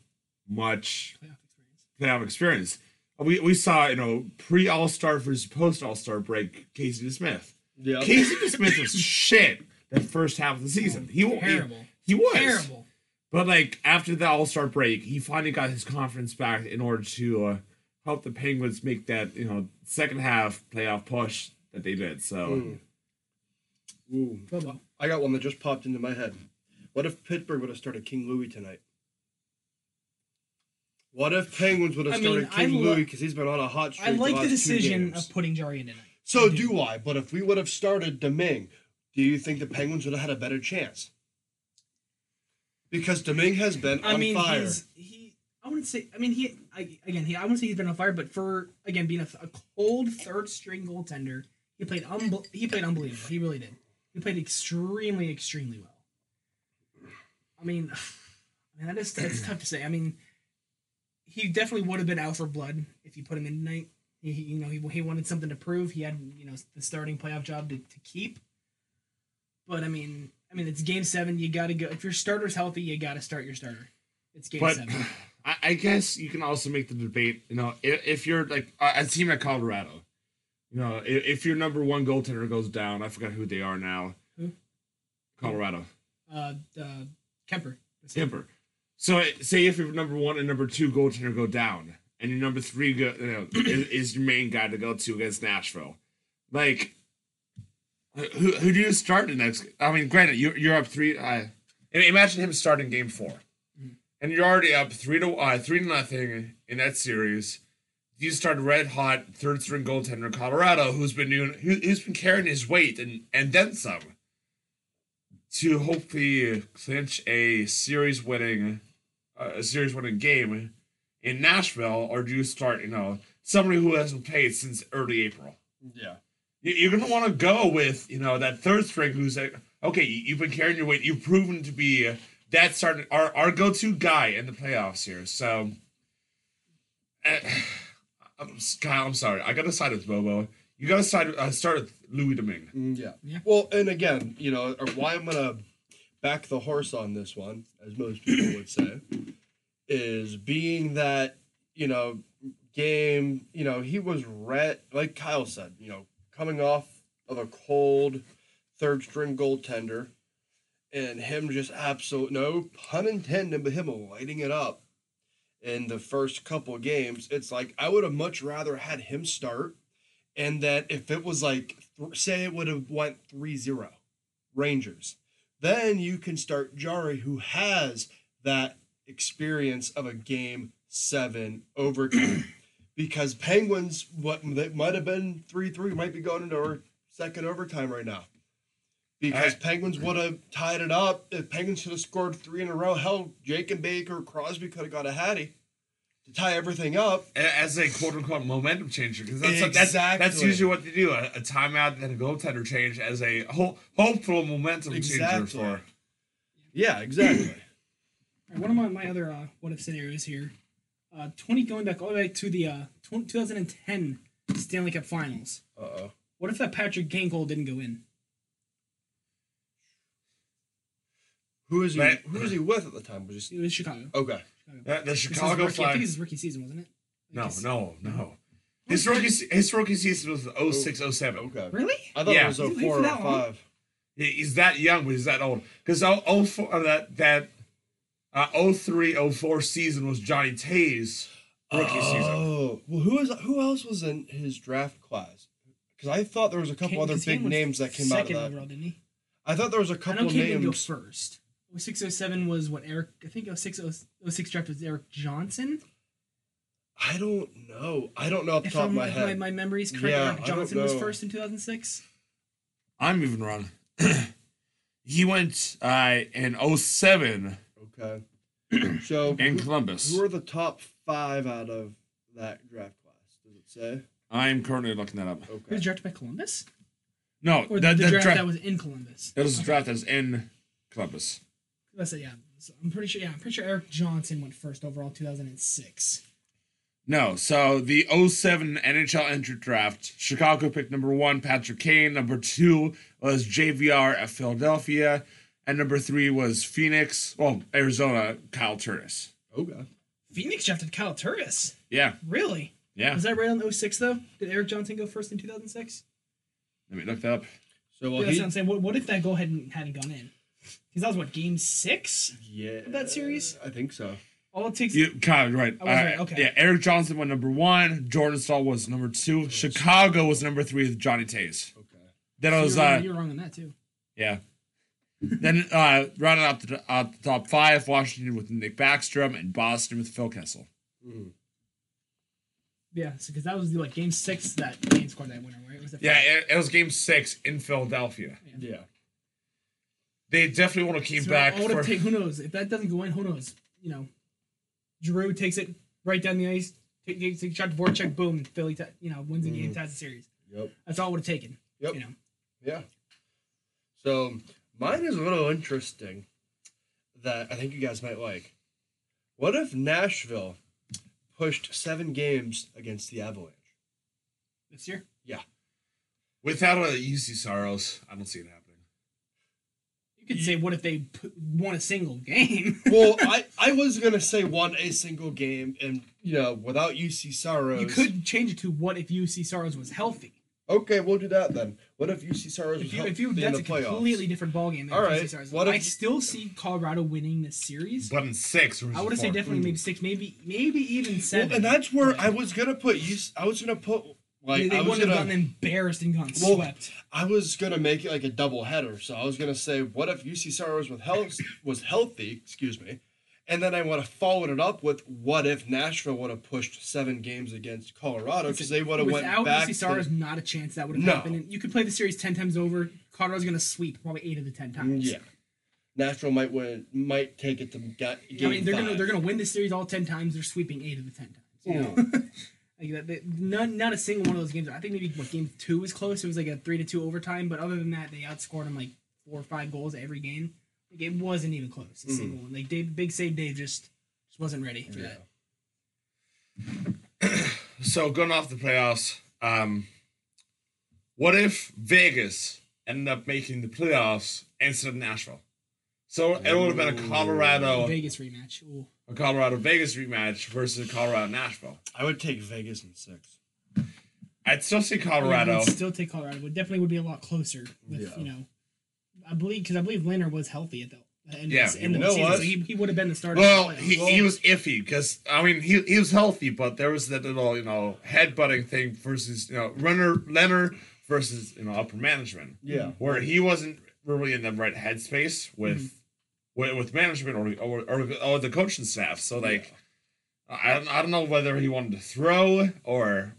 much Playoff experience. playoff experience. We we saw you know pre All Star versus post All Star break Casey Smith. Yeah. Casey Smith was shit the first half of the season. He he, Terrible. he was Terrible. but like after the All Star break, he finally got his confidence back in order to uh, help the Penguins make that you know second half playoff push that they did. So Mm. Ooh. Football. I got one that just popped into my head. What if Pittsburgh would have started King Louis tonight? What if Penguins would have I mean, started King I lo- Louis because he's been on a hot streak? I like the, the last two decision of putting Jarry in tonight. So I do I. But if we would have started Domingue, do you think the Penguins would have had a better chance? Because Domingue has been I on mean, fire. he's he. I wouldn't say. I mean, he I, again. He. I wouldn't say he's been on fire, but for again being a, a cold third string goaltender, he played. Unbe- he played unbelievable. He really did. He played extremely, extremely well. I mean, I mean that is that's tough to say. I mean, he definitely would have been out for blood if you put him in tonight. He, he- you know, he, he wanted something to prove. He had, you know, the starting playoff job to, to keep. But I mean, I mean, it's game seven. You got to go. If your starter's healthy, you got to start your starter. It's game but seven. I, I guess you can also make the debate. You know, if, if you're like a team at Colorado, you know, if, if your number one goaltender goes down, I forgot who they are now. Who? Colorado. Uh, uh, Kuemper. Timber. So say if your number one and number two goaltender go down, and your number three go, you know, is, is your main guy to go to against Nashville, like who who do you start the next? I mean, granted, you're you're up three. Uh, imagine him starting game 4 and you're already up three to uh, three to nothing in that series. You start red hot third string goaltender in Colorado, who's been doing who, who's been carrying his weight and and then some to hopefully clinch a series winning uh, a series winning game in Nashville, or do you start you know somebody who hasn't played since early April? yeah. You- You're gonna want to go with you know that third string who's like okay, you- you've been carrying your weight, you've proven to be that starting our our go to guy in the playoffs here. So, uh, I'm, Kyle, I'm sorry, I gotta side with Bobo. You gotta side uh, start with Louis Domingue. Mm, yeah. Yeah. Well, and again, you know, or why I'm gonna back the horse on this one, as most people would say, is being that you know game. You know, he was red, like Kyle said. You know, coming off of a cold third string goaltender, and him just absolute no pun intended, but him lighting it up in the first couple of games. It's like I would have much rather had him start and that if it was like say it would have went 3-0 rangers then you can start Jarry who has that experience of a game seven overtime because penguins what they might have been 3-3 might be going into our second overtime right now because I- penguins would have tied it up if penguins should have scored three in a row hell jake and baker crosby could have got a hattie to tie everything up. As a quote unquote momentum changer, because that's, that's that's usually what they do a, a timeout and a goaltender change as a ho- hopeful momentum changer for. Yeah, exactly. All right, one of my, my other uh, what if scenarios here. Uh, 20 going back all the way to the uh, 20, 2010 Stanley Cup Finals. uh oh. What if that Patrick Kane goal didn't go in? Who is he? Right. Who was he with at the time? Was he? It was Chicago. Okay. The, the Chicago rookie, I think Flyers. this rookie season, wasn't it? No, Yes. no, no. His rookie his rookie season was 06, 07. Okay. Really? I thought Yeah. it was He's 04 for or that long? 05. He's that young, but he's that old. Because oh, four, uh, that that uh, 03, 04 season was Johnny Toews' rookie season. Oh, well, who is who else was in his draft class? Because I thought there was a couple Kane- other 'cause Kane big names that came out of second that. overall, didn't he? I thought there was a couple know Kane didn't go names. first. 0607 was what Erik. I think 06 06 draft was Erik Johnson. I don't know. I don't know off the If, top of I'm, my head. my, my memory is correct, Yeah, Erik Johnson was first in 2006. I'm even wrong. he went uh, in 07 Okay. so in who, Columbus. who are the top five out of that draft class? Does it say? I'm currently looking that up. He was drafted by Columbus, No, or the, the, the draft dra- that was in Columbus. it was a draft that was in Columbus. Let's say yeah. So I'm pretty sure. Yeah, I'm pretty sure Erik Johnson went first overall 2006. No, so the 07 NHL entry draft, Chicago picked number one, Patrick Kane. Number two was JVR at Philadelphia. And number three was Phoenix, well, Arizona, Kyle Turris. Oh, God. Phoenix drafted Kyle Turris. Yeah, Really? yeah. Was that right on 06 though? Did Erik Johnson go first in 2006? Let me look that up. So well, Yeah, that's he, what I'm saying. What, what if that goal hadn't hadn't gone in? Because that was what game six. yeah, that series? I think so. All it takes. You kind of right. I was right, okay. Yeah, Erik Johnson went number one. Jordan Staal was number two. Chicago was number three with Johnny Toews. Okay. Then it was, you're, wrong, uh, you're wrong on that too. yeah. then uh, rounding out the, uh, the top five, Washington with Nick Backstrom and Boston with Phil Kessel. Yeah, because that was the, like game six that game scored that winner, right? It was the Yeah, it, it was game six in Philadelphia. Yeah. They definitely want to keep So back all it for. take, who knows if that doesn't go in? Who knows? You know, Giroux takes it right down the ice, take, takes a shot to Voracek, boom, Philly, t- you know, wins the game, mm-hmm. ties the series. Yep. That's all it would have taken. Yep. You know, Yeah. So mine is a little interesting that I think you guys might like. What if Nashville pushed seven games against the Avalanche? this year. Yeah. Without a Juuse Saros, I don't see it happening. You could say, what if they put, won a single game? Well, I, I was gonna say won a single game and you know without Juuse Saros. you could change it to what if Juuse Saros was healthy. Okay, we'll do that then. What if Juuse Saros was If you, if you, that's a in the playoffs? completely different ballgame. than All if Juuse Saros. what I still see Colorado winning this series. But in six, versus I would have said definitely maybe six, maybe maybe even Well, seven. and that's where I was gonna put Juuse. I was gonna put like they, they I wouldn't have gonna gotten embarrassed and gotten Well, swept. I was gonna make it like a double header. So I was gonna say, what if Juuse Saros with health was healthy? Excuse me. And then I would have followed it up with what if Nashville would have pushed seven games against Colorado because they would have went Without back. Juuse Saros, to, not a chance that would have No. happened. And you could play the series ten times over. Colorado's going to sweep probably eight of the ten mm, times. yeah, Nashville might win, might take it to ga- game I mean, they're five. gonna they're gonna win the series all ten times. They're sweeping eight of the ten times. Know, like that, not not a single one of those games. I think maybe what game two was close. It was like a three to two overtime. But other than that, they outscored them like four or five goals every game. Like it wasn't even close. A single one. Like Dave, big save Dave just just wasn't ready for that. So going off the playoffs, um, what if Vegas ended up making the playoffs instead of Nashville? So it would have been a Colorado, Vegas rematch. Ooh. A Colorado Vegas rematch versus a Colorado Nashville. I would take Vegas in six. I'd still say Colorado. I Colorado. would still take Colorado. It definitely would be a lot closer. With Yeah. you know, I believe because I believe Lehner was healthy at the end, Yeah, of, the, end of the know season, what? so he, he would have been the starter. Well, he, he was iffy because I mean he he was healthy, but there was that little you know headbutting thing versus you know Robin Lehner versus you know upper management. Yeah. where he wasn't really in the right headspace with mm-hmm. With, with management or, or or or the coaching staff. So like, I don't I don't know whether he wanted to throw or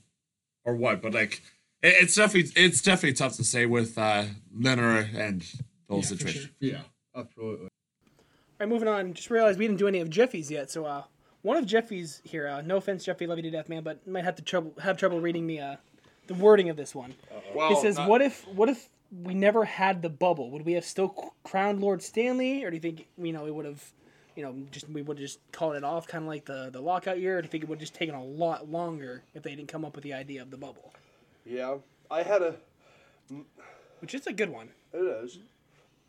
or what, but like it, it's definitely it's definitely tough to say with uh Lehner and those Yeah, for situations. sure. Yeah, absolutely. All right, moving on. Just realized we didn't do any of Jeffy's yet, so uh, One of Jeffy's here. Uh, no offense, Jeffy, love you to death, man, but might have to trouble have trouble reading the uh, the wording of this one. Well, He says, not- "What if what if we never had the bubble? Would we have still crowned Lord Stanley, or do you think you know we would have, you know, just we would have just called it off, kind of like the the lockout year? Or do you think it would have just taken a lot longer if they didn't come up with the idea of the bubble? Yeah, I had a. Which is a good one, It is.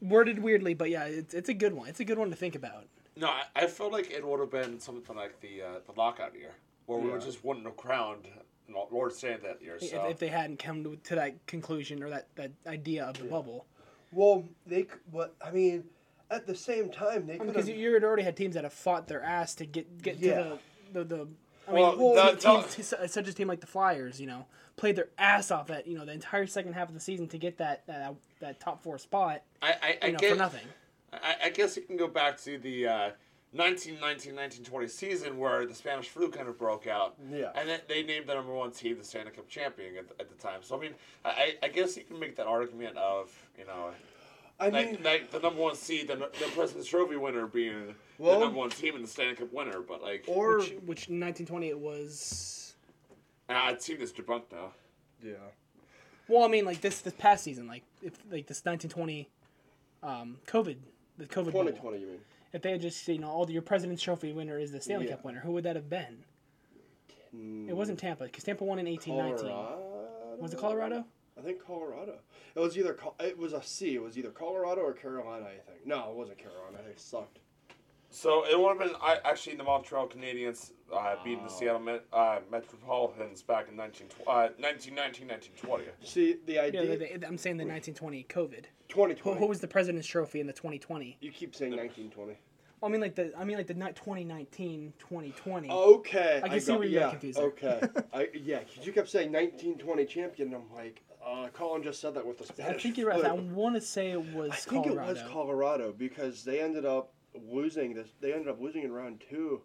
worded weirdly, but yeah, it's it's a good one. It's a good one to think about. No, I, I feel like it would have been something like the uh, the lockout year, where we Yeah. just wouldn't have crowned Lord Stanley that year. If, So if they hadn't come to, to that conclusion or that, that idea of the bubble, Well, they. c- What I mean, at the same time, they could because you you had already had teams that have fought their ass to get get Yeah. to the the. the I Well, mean, the- teams, the- teams such a team like the Flyers, you know, played their ass off that you know the entire second half of the season to get that that, that top four spot, I I, I you know, get, for nothing. I, I guess you can go back to the uh, 1919-1920 season where the Spanish flu kind of broke out. Yeah. And then they named the number one team the Stanley Cup champion at, at the time. So I mean, I, I guess you can make that argument of you know. I Like, mean, like the number one seed, the, the President's Trophy winner being Well- the number one team and the Stanley Cup winner, but like, or Which, which in 1920 it was. I'd seen this debunked now. yeah. Well, I mean, like this this past season, like if like this 1920, um, COVID, the COVID bubble. 2020, you mean? If they had just you know all the, your President's Trophy winner is the Stanley Yeah. Cup winner, who would that have been? Mm, It wasn't Tampa because Tampa won in 1819. Was it Colorado? I think Colorado. It was either it was a C. It was either Colorado or Carolina. I think. No, it wasn't Carolina. They sucked. So it would have been I, actually the Montreal Canadiens uh, beating the Oh. Seattle Met, uh, Metropolitans back in 19, uh, 1919, 1920. See the Yeah, idea. they, they- I'm saying the 1920 COVID. Who, 2020. who was the President's Trophy in the 2020? you keep saying 1920. Well, I mean like the I mean like the ni- 2019 2020. Okay. I can see got- where you're yeah, confused. Okay. I yeah, 'cause you kept saying 1920 champion. And I'm like, uh, Colin just said that with the I think you're right. I want to say it was I think Colorado. it was Colorado because they ended up losing this. They ended up losing in round two.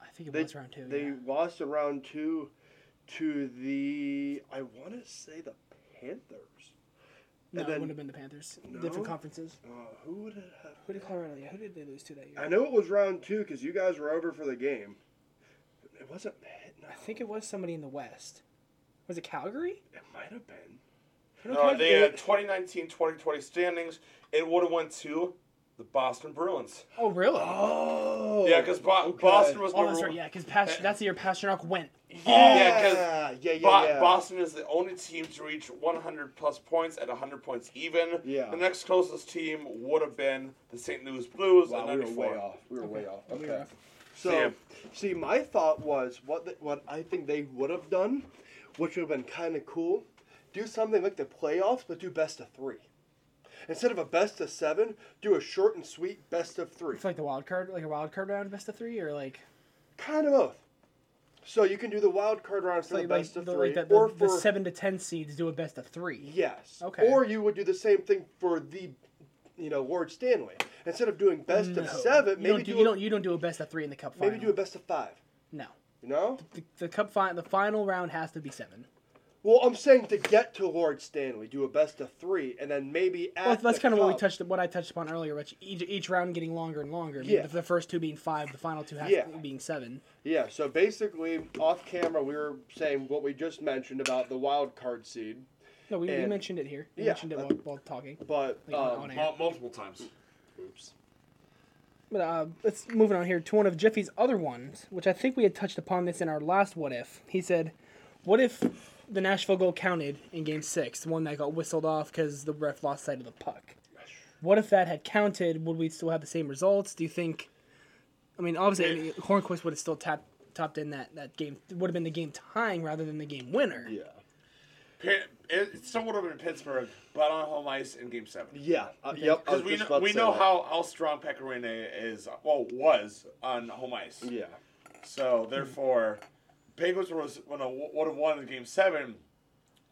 I think it They was round two. they yeah. lost in round two to the I want to say the Panthers. No, and it then- would have been the Panthers. No? Different conferences. Uh, who would it have? Who did Colorado? Who did they lose to that year? I know it was round two because you guys were over for the game. It wasn't. No, I think it was somebody in the West. Was it Calgary? it might have been. No, Calgary- the uh, 2019, 2020 standings, it would have went to the Boston Bruins. oh, really? Oh. yeah, because Bo- okay. Boston was Oh, number that's one. right. Yeah, because Pas- eh. that's the year Pastrnak went. Yeah, 'cause yeah, yeah, yeah, Bo- yeah. Boston is the only team to reach 100 plus points at 100 points even. Yeah. The next closest team would have been the St. Louis Blues Wow, at we were way off. We were way off. We Okay. So, Yeah. see, my thought was what the, what I think they would have done, which would have been kind of cool, do something like the playoffs, but do best of three. Instead of a best of seven, do a short and sweet best of three. It's like the wild card, like a wild card round, best of three, or like Kind of both. So you can do the wild card round for like, the like, best of the, three, like the, or the, for the seven to ten seeds do a best of three. yes, Okay. Or you would do the same thing for the, you know, Lord Stanley. Instead of doing best No. of seven, You maybe don't do, do, you a, don't you don't do a best of three in the cup final. maybe do a best of five. no. You know? The, the cup final, the final round has to be seven. Well, I'm saying to get to Lord Stanley, do a best of three, and then maybe at Well, that's the kind of what we touched, what I touched upon earlier, which each, each round getting longer and longer. I mean, Yeah. the, the first two being five, the final two have Yeah. being seven. Yeah, so basically, off camera, we were saying what we just mentioned about the wild card seed, No, we, we mentioned it here. We Yeah, mentioned it uh, while, while talking. but Like um, on multiple times. oops. But uh, let's moving on here to one of Jiffy's other ones, which I think we had touched upon this in our last what if. He said, "What if the Nashville goal counted in Game Six, the one that got whistled off because the ref lost sight of the puck? What if that had counted? Would we still have the same results? Do you think? I mean, obviously, Hornqvist would have still tapped topped in that that game. Would have been the game tying rather than the game winner. Yeah. Pi- It still would have been Pittsburgh, but on home ice in Game Seven. Yeah. Uh, yep. Because we just know, we know that. how, how strong Pekka Rinne is, well, was on home ice. Yeah. So therefore, Penguins was would have would have won in Game Seven,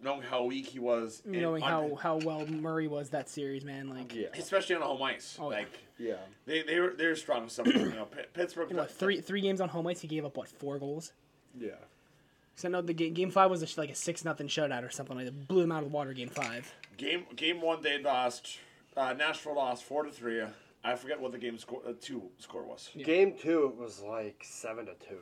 knowing how weak he was, in- Knowing on- how, how well Murray was that series, man. Like, Yeah. especially on home ice. Oh, yeah. like Yeah. they they were they're strong with something. you know, P- Pittsburgh. what, three three games on home ice, he gave up what four goals? Yeah. So no, the game, game five was a, like a six nothing shutout or something like that. Blew them out of the water. Game five. Game game one they lost. Uh, Nashville lost four to three. I forget what the game score uh, two score was. Game two, it was like seven to two.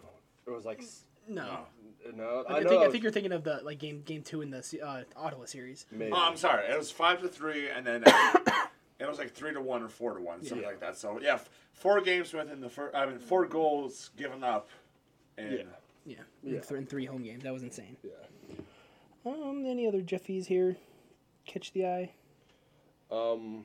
It was like s- No. No. I, I, know think, I think you're thinking of the like game game two in the uh, Ottawa series. maybe. Oh, I'm sorry. It was five to three, and then it was like three to one or four to one, something Yeah. like that. So yeah, f- four games within the first. I mean, four goals given up. And Yeah. Yeah, Yeah. In, th- in three home games. That was insane. yeah. Um, any other Jeffies here? Catch the eye. Um.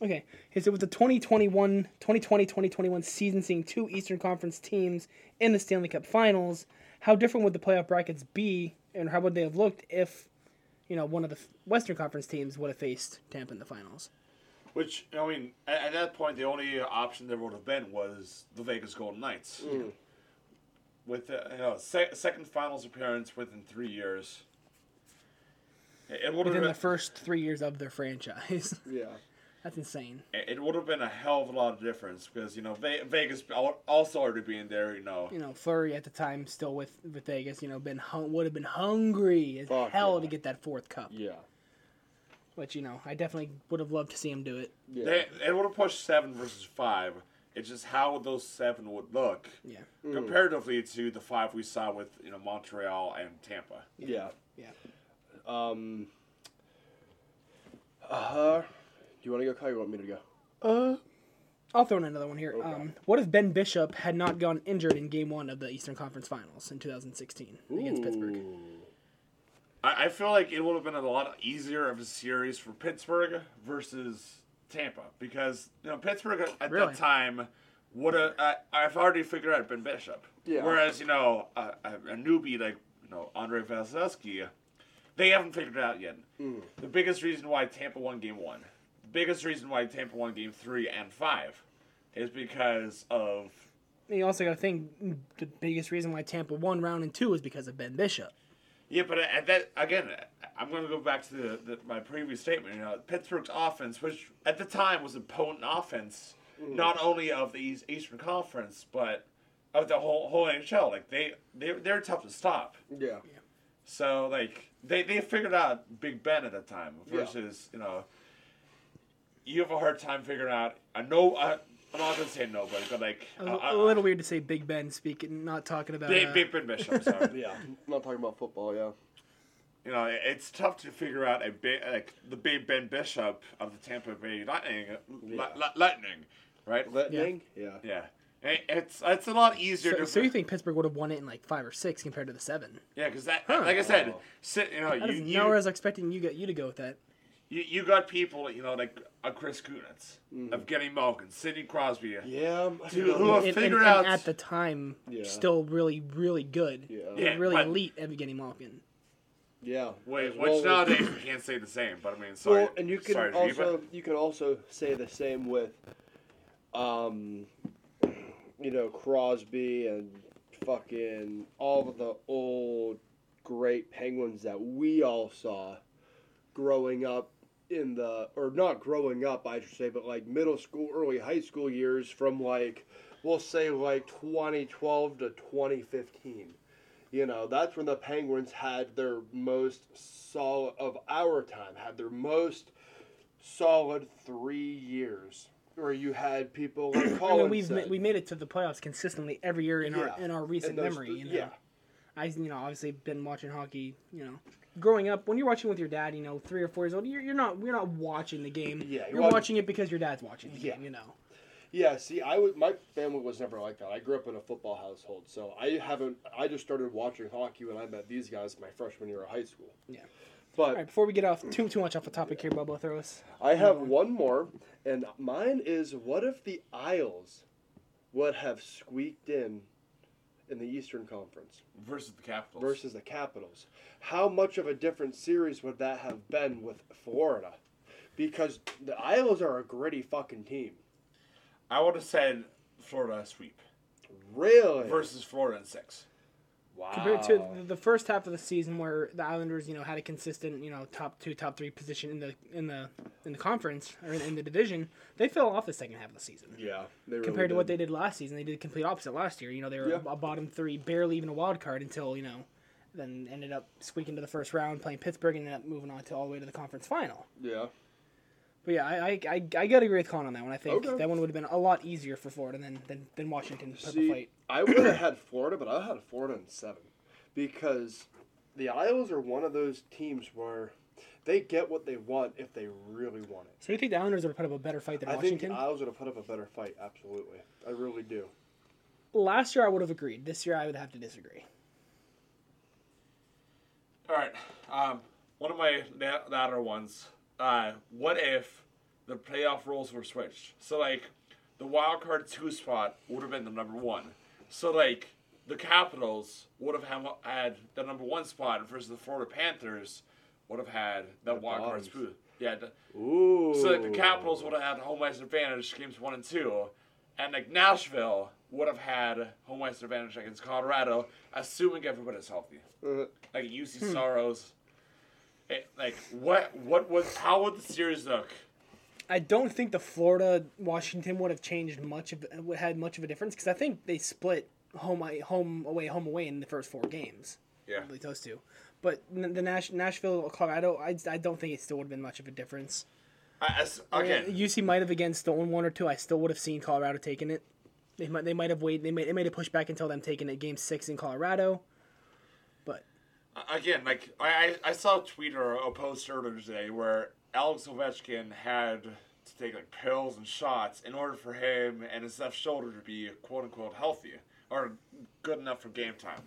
Okay, okay so with the 2021, 2020, 2021 season seeing two Eastern Conference teams in the Stanley Cup Finals, how different would the playoff brackets be, and how would they have looked if, you know, one of the Western Conference teams would have faced Tampa in the finals? Which I mean, at, at that point, the only option there would have been was the Vegas Golden Knights. With uh, you know se- second finals appearance within three years. It, it would have Within been the first three years of their franchise. Yeah. That's insane. it it would have been a hell of a lot of difference because you know Vegas also already being there. You know, You know, Fleury at the time still with, with Vegas, you know, been hung, would have been hungry as Fuck hell yeah. to get that fourth cup. Yeah. Which, you know, I definitely would have loved to see him do it. Yeah. they, it would have pushed seven versus five. It's just how those seven would look Yeah. comparatively to the five we saw with you know Montreal and Tampa. yeah. Yeah. Um. Uh. You want to go, Kyle? You want me to go? Uh, I'll throw in another one here. Um, what if Ben Bishop had not gone injured in Game One of the Eastern Conference Finals in 2016 against Pittsburgh? I, I feel like it would have been a lot easier of a series for Pittsburgh versus Tampa because you know Pittsburgh at- Really? that time would have. I I've already figured out Ben Bishop. Yeah. Whereas you know a, a, a newbie like you know Andrei Vasilevskiy, they haven't figured it out yet. Mm. The biggest reason why Tampa won Game One, the biggest reason why Tampa won Game Three and Five, is because of you also got to think the biggest reason why Tampa won round and two is because of Ben Bishop. Yeah, but uh, at that again, uh, I'm going to go back to the, the, my previous statement. You know, Pittsburgh's offense, which at the time was a potent offense, mm-hmm. not only of the East, Eastern Conference, but of the whole whole NHL. Like they they they're tough to stop. Yeah. So like they they figured out Big Ben at the time Yeah. versus you know. You have a hard time figuring out. I know. I, I'm not gonna say nobody, but like A, uh, a little weird to say Big Ben speaking, not talking about. Big, uh, Big Ben Bishop. Sorry. Yeah. I'm not talking about football. Yeah. you know, it's tough to figure out a big like the big Ben Bishop of the Tampa Bay Lightning, li- li- Lightning, right? Lightning. Yeah. Yeah, It- it's it's a lot easier so, to. so you think Pittsburgh would have won it in like five or six compared to the seven? yeah, because that, like I said, sit, you know, That you is you, nowhere I was expecting you get you to go with that. You you got people, you know, like a Chris Kunitz, mm. of Getty Malkin, Sidney Crosby. Uh, yeah. Um, dude, who have And, and- figured and out at the time, Yeah. still really, really good. Yeah. Yeah, really but- elite Evgeny Malkin. Yeah. Wait, which well as- nowadays we can't say the same, but I mean, sorry. Well, and you can sorry, G, also but- you can also say the same with, um, you know Crosby and fucking all of the old great Penguins that we all saw growing up in the or not growing up I should say, but like middle school, early high school years from like we'll say like 2012 to 2015. You know, that's when the Penguins had their most solid of our time, had their most solid three years. Where you had people like I mean, we've said. ma- we made it to the playoffs consistently every year in our in our recent those- memory. You know? Yeah, I you know obviously been watching hockey. You know, growing up when you're watching with your dad, you know, three or four years old, you're, you're not you're not watching the game. Yeah, you're you're watching- watching it because your dad's watching the Yeah. game. You know. yeah. See, I was my family was never like that. I grew up in a football household, so I haven't. I just started watching hockey when I met these guys my freshman year of high school. Yeah. But right, before we get off too too much off the topic here, Bubba, throw us. I have one more, and mine is: What if the Isles would have squeaked in in the Eastern Conference versus the Capitals. versus the Capitals? How much of a different series would that have been with Florida? Because the Isles are a gritty fucking team. I would have said Florida sweep Really? versus Florida in six. Wow. Compared to the- first half of the season, where the Islanders, you know, had a consistent, you know, top two, top three position in the in the in the conference or in, in the division, they fell off the second half of the season. yeah, they really compared to what they did last season. They did the complete opposite last year. You know, they were Yeah. a bottom three, barely even a wild card until you know, then ended up squeaking to the first round, playing Pittsburgh, and ended up moving on to all the way to the conference final. Yeah. But yeah, I I, I, I gotta agree with Colin on that one. I think Okay. that one would have been a lot easier for Florida than than, than Washington purple See, fight. I would have had Florida, but I had Florida in seven because the Isles are one of those teams where they get what they want if they really want it. So you think the Islanders would have put up a better fight than Washington? I think Washington? the Isles would have put up a better fight. Absolutely, I really do. Last year I would have agreed. This year I would have to disagree. All right. Um, one of my latter ones. Uh, what if the playoff rules were switched? So like, the wild card two spot would have been the number one. So like, the Capitals would have had, had the number one spot versus the Florida Panthers would have had the, The wild card bottoms. spot. Yeah. The, Ooh. so like the Capitals would have had home ice advantage games one and two, and like Nashville would have had home ice advantage against Colorado, assuming everybody's healthy Uh, like Juuse Saros. Eh, like what what was how would the series look? I don't think the Florida Washington would have changed much of would had much of a difference because I think they split home home away home away in the first four games. Yeah. Those two. But the Nash- Nashville Colorado, I, I don't think it still would have been much of a difference. I, again, Juuse might have again stolen one or two. I still would have seen Colorado taking it. They might they might have waited. They might they might have pushed back until them taking it game six in Colorado. Again, like I, I saw a tweet or a post earlier today where Alex Ovechkin had to take like pills and shots in order for him and his left shoulder to be quote unquote healthy or good enough for game time.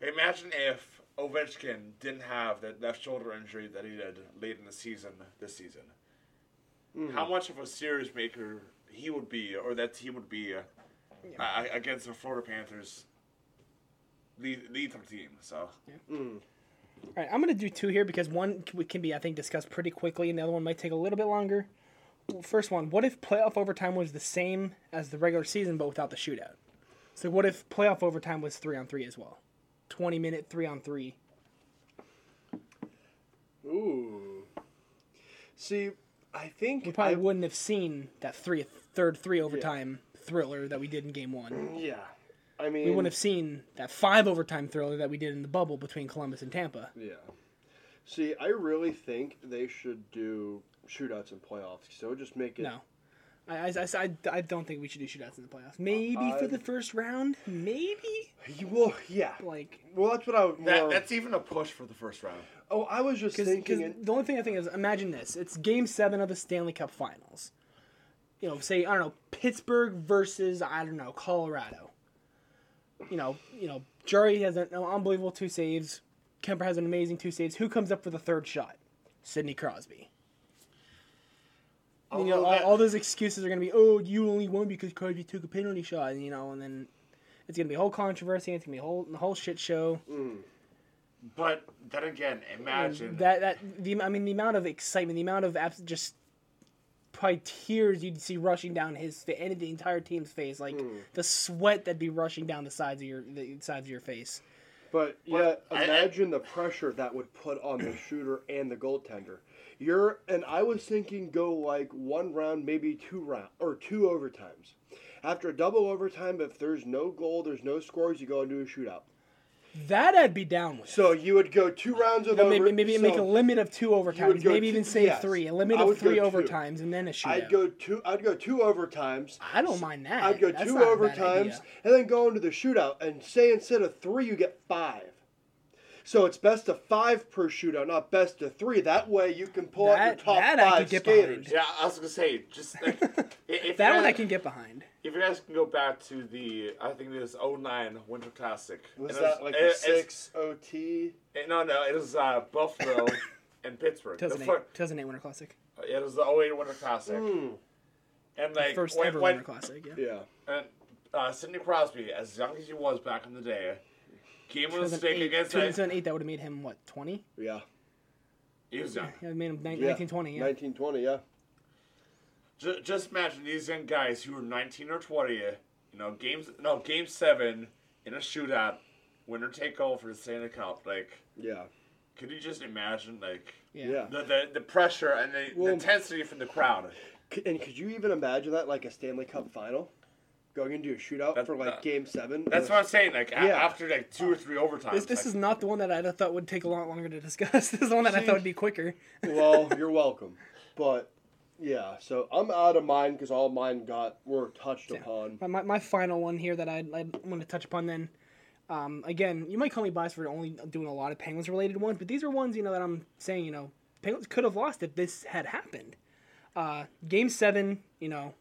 Imagine if Ovechkin didn't have that left shoulder injury that he did late in the season this season. How much of a series maker he would be, or that team would be, uh, uh, against the Florida Panthers lead, lethal team. So mm. All right, I'm gonna do two here because one c- can be, I think, discussed pretty quickly, and the other one might take a little bit longer. First one: What if playoff overtime was the same as the regular season, but without the shootout? So what if playoff overtime was three on three as well? Twenty minute three on three. Ooh. See, I think We probably I, wouldn't have seen that three third three overtime thriller that we did in game one. Yeah. I mean, We wouldn't have seen that five overtime thriller that we did in the bubble between Columbus and Tampa. Yeah. See, I really think they should do shootouts in playoffs. So just make it. No. I, I, I, I- I don't think we should do shootouts in the playoffs. Maybe for the first round. Maybe. You- Well, yeah. Like, Well, that's what I would. that that's even a push for the first round. oh, I was just because thinking. it- the only thing I think is imagine this: it's Game Seven of the Stanley Cup Finals. You know, say I don't know Pittsburgh versus I don't know Colorado. You know, you know, Jarry has an unbelievable two saves. Kuemper has an amazing two saves. Who comes up for the third shot? Sidney Crosby. you know, all, all those excuses are gonna be, oh, you only won because Crosby took a penalty shot, you know, and then it's gonna be a whole controversy. It's gonna be a whole, a whole shit show. Mm. But then again, imagine that that the I mean the amount of excitement, the amount of abs- just probably tears you'd see rushing down his fa- and the entire team's face, like hmm. the sweat that'd be rushing down the sides of your the sides of your face. But yeah, I- I- imagine the pressure that would put on the shooter and the goaltender. You're and I was thinking go like one round, maybe two round or two overtimes. After a double overtime, if there's no goal, there's no scores, you go into a shootout. That I'd be down with. So you would go two rounds of You know, over. maybe maybe so make a limit of two overtimes, maybe two- even say yes. three, a limit of three two. overtimes, and then a shootout. I'd go two. I'd go two overtimes. I don't mind that. I'd go That's two not a bad overtimes and then go into the shootout and say instead of three you get five. So it's best of five per shootout, not best of three. That way you can pull out your top that I could five get skaters. behind. Yeah, I was gonna say just like, if That you one I can get behind. If you guys can go back to the, I think it is 09 Winter Classic. Was And it that like it- a six OT? it- no, no, it was uh, Buffalo and Pittsburgh. The 2008, fir- 2008 Winter Classic, it was the 08 Winter Classic. Hmm. And like first when, ever when, Winter Classic. Yeah. Yeah. and uh, Sidney Crosby, as young as he was back in the day, game winning stick 2008, against that. 2008, that would have made him what 20? Yeah. He was young. Yeah, it made him ni- yeah. 1920. Yeah. 1920, yeah. Just, just imagine these young guys who were 19 or 20, you know, games, no, game seven in a shootout, winner take all for the Stanley Cup. Like, Yeah. could you just imagine, like, Yeah. Yeah. the, the, the pressure and the, Well- the intensity from the crowd? And could you even imagine that like a Stanley Cup final? Going into a shootout That- for like uh, game seven? That's what I'm saying. Like, Yeah. after like two or three overtimes. This, this like, is not the one that I thought would take a lot longer to discuss. This is the one that I thought would be quicker. Well, you're welcome. But Yeah, so I'm out of mine because all mine got were touched upon. My, my, my final one here that I'd, I'd want to touch upon then. Um, again, you might call me biased for only doing a lot of Penguins related ones, but these are ones you know that I'm saying you know Penguins could have lost if this had happened. Uh, game seven, you know,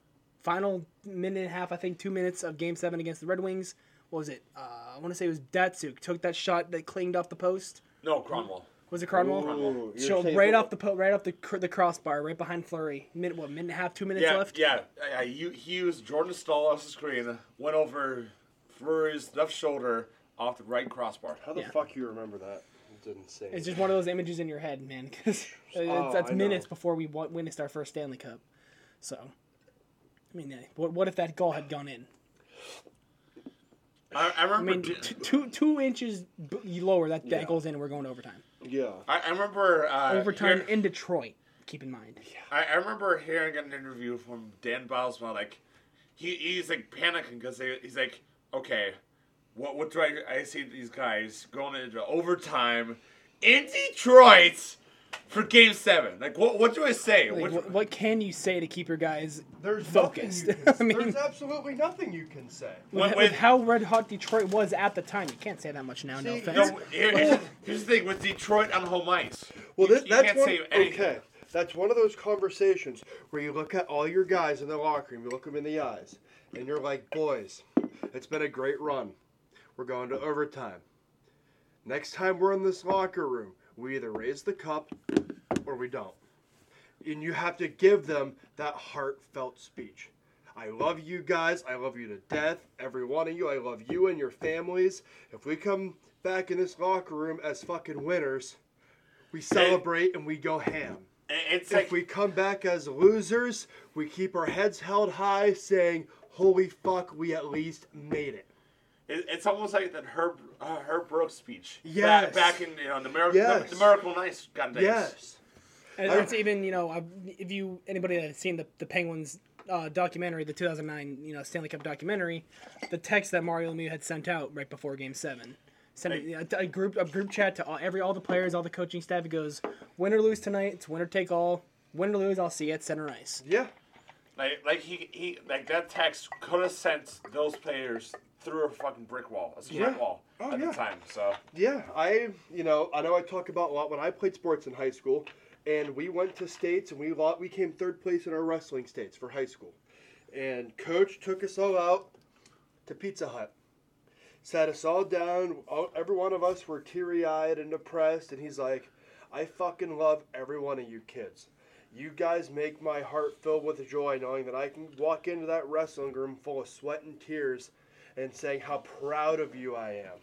final minute and a half, I think two minutes of Game seven against the Red Wings. What was it? Uh, I want to say it was Datsyuk took that shot that clinged off the post. No, Cromwell. Was it Cardinal? Ooh, you're So right off the po- right off the cr- the crossbar, right behind Fleury. Minute what? Minute and a half, two minutes Yeah, left. yeah. yeah he, he used Jordan Staal off the screen, went over Fleury's left shoulder off the right crossbar. How the Yeah. fuck you remember that? It's insane. It's just one of those images in your head, man. Because Oh, that's I minutes know. before we won- witnessed our first Stanley Cup. So, I mean, what, what if that goal had gone in? I, I I remember. mean, t- two two inches b- lower, that, that Yeah. goes in, and we're going to overtime. yeah. I, I remember. Uh, Overtime hear- in Detroit. Keep in mind. I, I remember hearing an interview from Dan Bylsma, like he, he's like panicking because he's like, okay, what what do I I see these guys going into overtime in Detroit for Game Seven? Like what what do I say? Like, What- what, what can you say to keep your guys There's focused? you I mean, there's absolutely nothing you can say. with, When- with how red hot Detroit was at the time, you can't say that much now. no See, offense. no, here- here's, here's the thing with Detroit on home ice. Well, you, this, you that's can't one, say anything. okay. That's one of those conversations where you look at all your guys in the locker room, you look them in the eyes, and you're like, "Boys, it's been a great run. We're going to overtime. Next time we're in this locker room, we either raise the cup or we don't." And you have to give them that heartfelt speech. I love you guys. I love you to death. Every one of you. I love you and your families. If we come back in this locker room as fucking winners, we celebrate and we go ham. And It's If like we come back as losers, we keep our heads held high saying, holy fuck, we at least made it. It- it's almost like that Herb uh, Herb Brooks speech. Yes. Back, back in you know the Miracle Yes. the Miracle Nice kind of days. Yes. And I- it's even you know if you anybody that's seen the the Penguins uh, documentary, the 2009 you know Stanley Cup documentary, the text that Mario Lemieux had sent out right before Game Seven, sent a, a group a group chat to all, every all the players, all the coaching staff. It goes win or lose tonight. It's win or take all. Win or lose, I'll see you at center ice. Yeah. Like, like he, he, like that text could have sent those players through a fucking brick wall, a cement Yeah. wall Oh, at yeah. the time. So Yeah. I, you know, I know I talk about a lot when I played sports in high school, and we went to states and we lot we came third place in our wrestling states for high school. And coach took us all out to Pizza Hut. Sat us all down. All, every one of us were teary eyed and depressed. And he's like, I fucking love every one of you kids. You guys make my heart filled with joy knowing that I can walk into that wrestling room full of sweat and tears and saying how proud of you I am.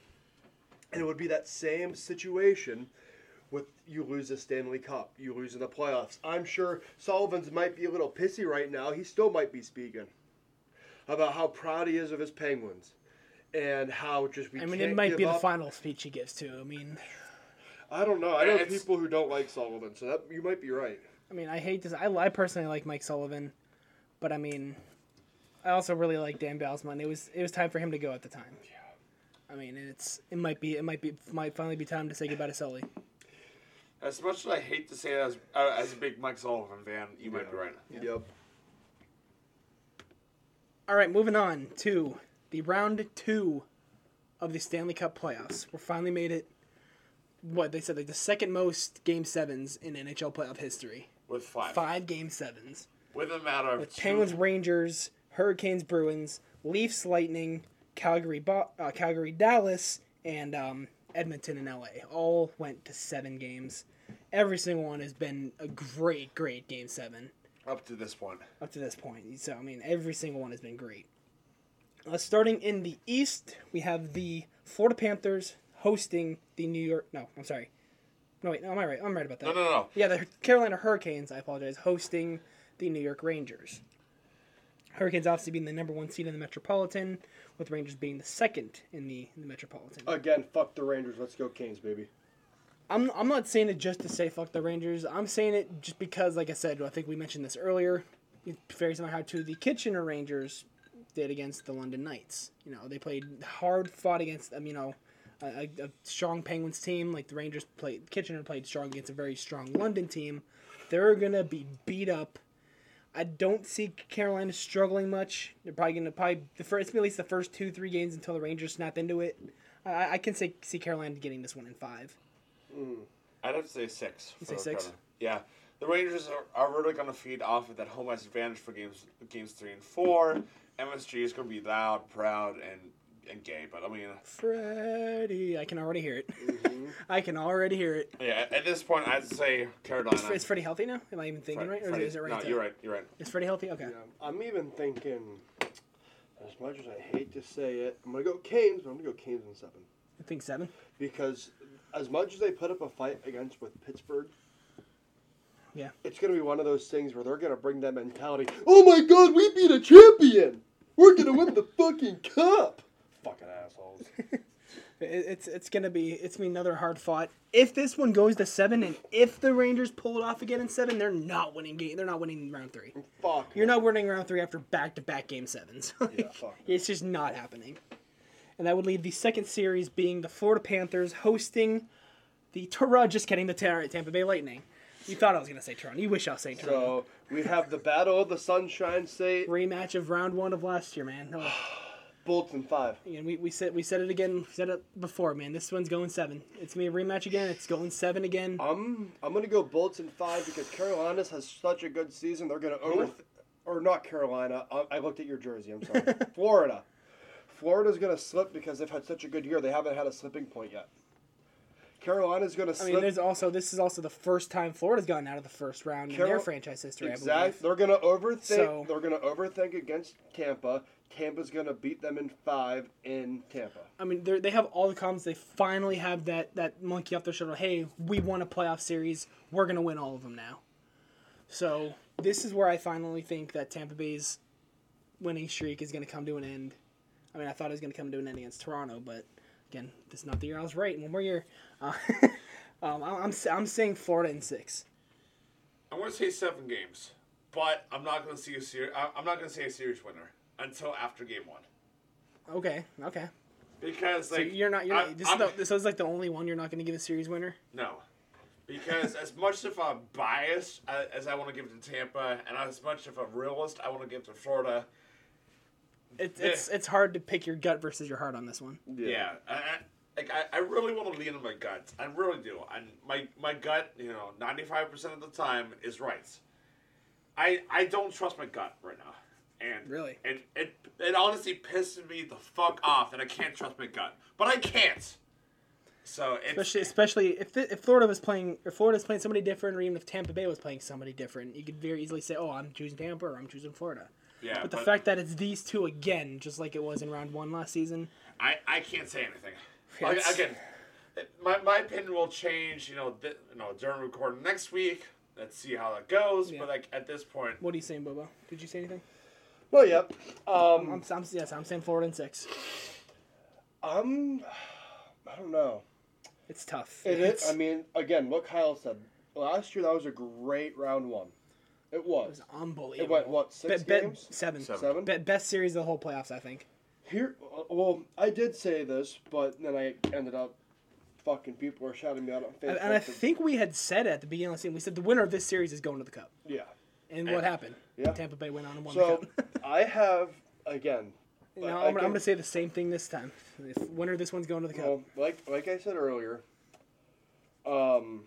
And it would be that same situation with you lose a Stanley Cup, you lose in the playoffs. I'm sure Sullivan's might be a little pissy right now. He still might be speaking about how proud he is of his Penguins and how just we I mean, can't it might give be the final speech he gives too. I mean, I don't know. I know It's- people who don't like Sullivan, so that you might be right. I mean, I hate this. I, I personally like Mike Sullivan, but I mean, I also really like Dan Bylsma. It was it was time for him to go at the time. Yeah. I mean, it's it might be it might be might finally be time to say goodbye to Sully. as much as I hate to say it as uh, as a big Mike Sullivan fan, you might be right. Yep. All right, moving on to the round two of the Stanley Cup playoffs. We finally made it. What they said, like the second most game sevens in NHL playoff history. With five, Five game sevens. with a matter of With two- Penguins, Rangers, Hurricanes, Bruins, Leafs, Lightning, Calgary, Bo- uh, Calgary, Dallas, and um, Edmonton and LA. All went to seven games. Every single one has been a great, great game seven up to this point. up to this point. So I mean, every single one has been great. Uh, starting in the East, we have the Florida Panthers hosting the New York. No, I'm sorry. No wait, no, am I right? I'm right about that. No, no, no. Yeah, the Carolina Hurricanes. I apologize. Hosting the New York Rangers. Hurricanes obviously being the number one seed in the Metropolitan, with Rangers being the second in the, in the Metropolitan. Again, fuck the Rangers. Let's go Canes, baby. I'm, I'm not saying it just to say fuck the Rangers. I'm saying it just because, like I said, I think we mentioned this earlier. It's very similar how to the Kitchener Rangers did against the London Knights. You know, they played hard, fought against them. you know a, a, a strong Penguins team. Like the Rangers played, Kitchener played strong against a very strong London team. They're gonna be beat up I don't see Carolina struggling much. They're probably gonna probably the first at least the first two three games until the Rangers snap into it. I, I can say see Carolina getting this one in five. Hmm. I'd have to say six. You say six? Carolina. Yeah. The Rangers are, are really going to feed off of that home ice advantage for games games three and four. MSG is going to be loud, proud, and and gay. But I mean, Freddie, I can already hear it. Mm-hmm. I can already hear it. yeah. At this point, I'd say Carolina. Is, is Freddie healthy now? Am I even thinking Fred- right? Or Freddie- is it right? No, to- you're right. You're right. Is Freddie healthy? Okay. Yeah, I'm even thinking, as much as I hate to say it, I'm gonna go Canes, but I'm gonna go Canes in seven I think seven. because as much as they put up a fight against with Pittsburgh. Yeah. It's gonna be one of those things where they're gonna bring that mentality. Oh my God, we beat a champion! We're gonna win the fucking cup! Fucking assholes. It- It's it's gonna be it's gonna be another hard fought. If this one goes to seven, and if the Rangers pull it off again in seven, they're not winning game. They're not winning round three. Fuck. You're not winning round three after back to back game sevens. Like, Yeah, fuck. It's just not happening. And that would leave the second series being the Florida Panthers hosting the Toronto. Just kidding, the Tampa Bay Lightning. You thought I was gonna say Toronto. You wish I was saying Toronto. So we have the Battle of the Sunshine State, Rematch of round one of last year, man. No. Bolts in five. And we, we said we said it again, said it before, man. This one's going seven. It's gonna be a rematch again. It's going seven again. I'm I'm gonna go Bolts in five because Carolina's has such a good season. They're gonna over, or not Carolina. I, I looked at your jersey. I'm sorry. Florida. Florida's gonna slip because they've had such a good year. They haven't had a slipping point yet. Carolina's gonna I mean, there's also this is also the first time Florida's gotten out of the first round in their franchise history. I believe. They're gonna overthink. So- They're gonna overthink against Tampa. Tampa's gonna beat them in five in Tampa. I mean, they they have all the comments. They finally have that that monkey off their shoulder. Hey, we won a playoff series. We're gonna win all of them now. So this is where I finally think that Tampa Bay's winning streak is gonna come to an end. I mean, I thought it was gonna come to an end against Toronto, but again, this is not the year I was right. One more year. Uh, um, I- I'm I'm saying Florida in six. I'm going to say seven games, but I'm not going to see a series. I'm not going to say a series winner until after game one Okay, okay. because So like you're not. You're I'm- not. This I'm- is the, this is like the only one you're not going to give a series winner. No. Because as much of a bias uh, as I want to give it to Tampa, and as much of a realist I want to give to Florida, It's it's it's hard to pick your gut versus your heart on this one. yeah, I, I, like I, I really want to lean on my gut. I really do. And my my gut, you know, ninety five percent of the time is right. I I don't trust my gut right now, and Really? and it it honestly pisses me the fuck off that I can't trust my gut, but I can't. So it's Especially, especially if, if Florida was playing, if Florida's playing somebody different, or even if Tampa Bay was playing somebody different, you could very easily say, "Oh, I'm choosing Tampa or I'm choosing Florida." yeah, But the fact that it's these two again, just like it was in round one last season, I, I can't say anything. Like, again, my, my opinion will change. You know, th- you know during recording next week. Let's see how that goes. Yeah. But like at this point, what are you saying, Bobo? Did you say anything? Well, yep. Um, I'm, I'm yes, I'm saying Florida in six. I'm. I don't know. It's tough. It it's, is. I mean, again, what Kyle said last year. That was a great round one. It was. it was. was unbelievable. It went what six Be- be- games? seven. Seven. Seven. Be- best series of the whole playoffs, I think. Here, well, I did say this, but then I ended up. Fucking people were shouting me out on Facebook. And, and I think we had said at the beginning of the season, we said the winner of this series is going to the cup. yeah. And what happened? Yeah. Tampa Bay went on and won So the cup. So I have again. You know, I I'm, gonna- I'm going to say the same thing this time. If winner this one's going to the cup. Well, like like I said earlier, um,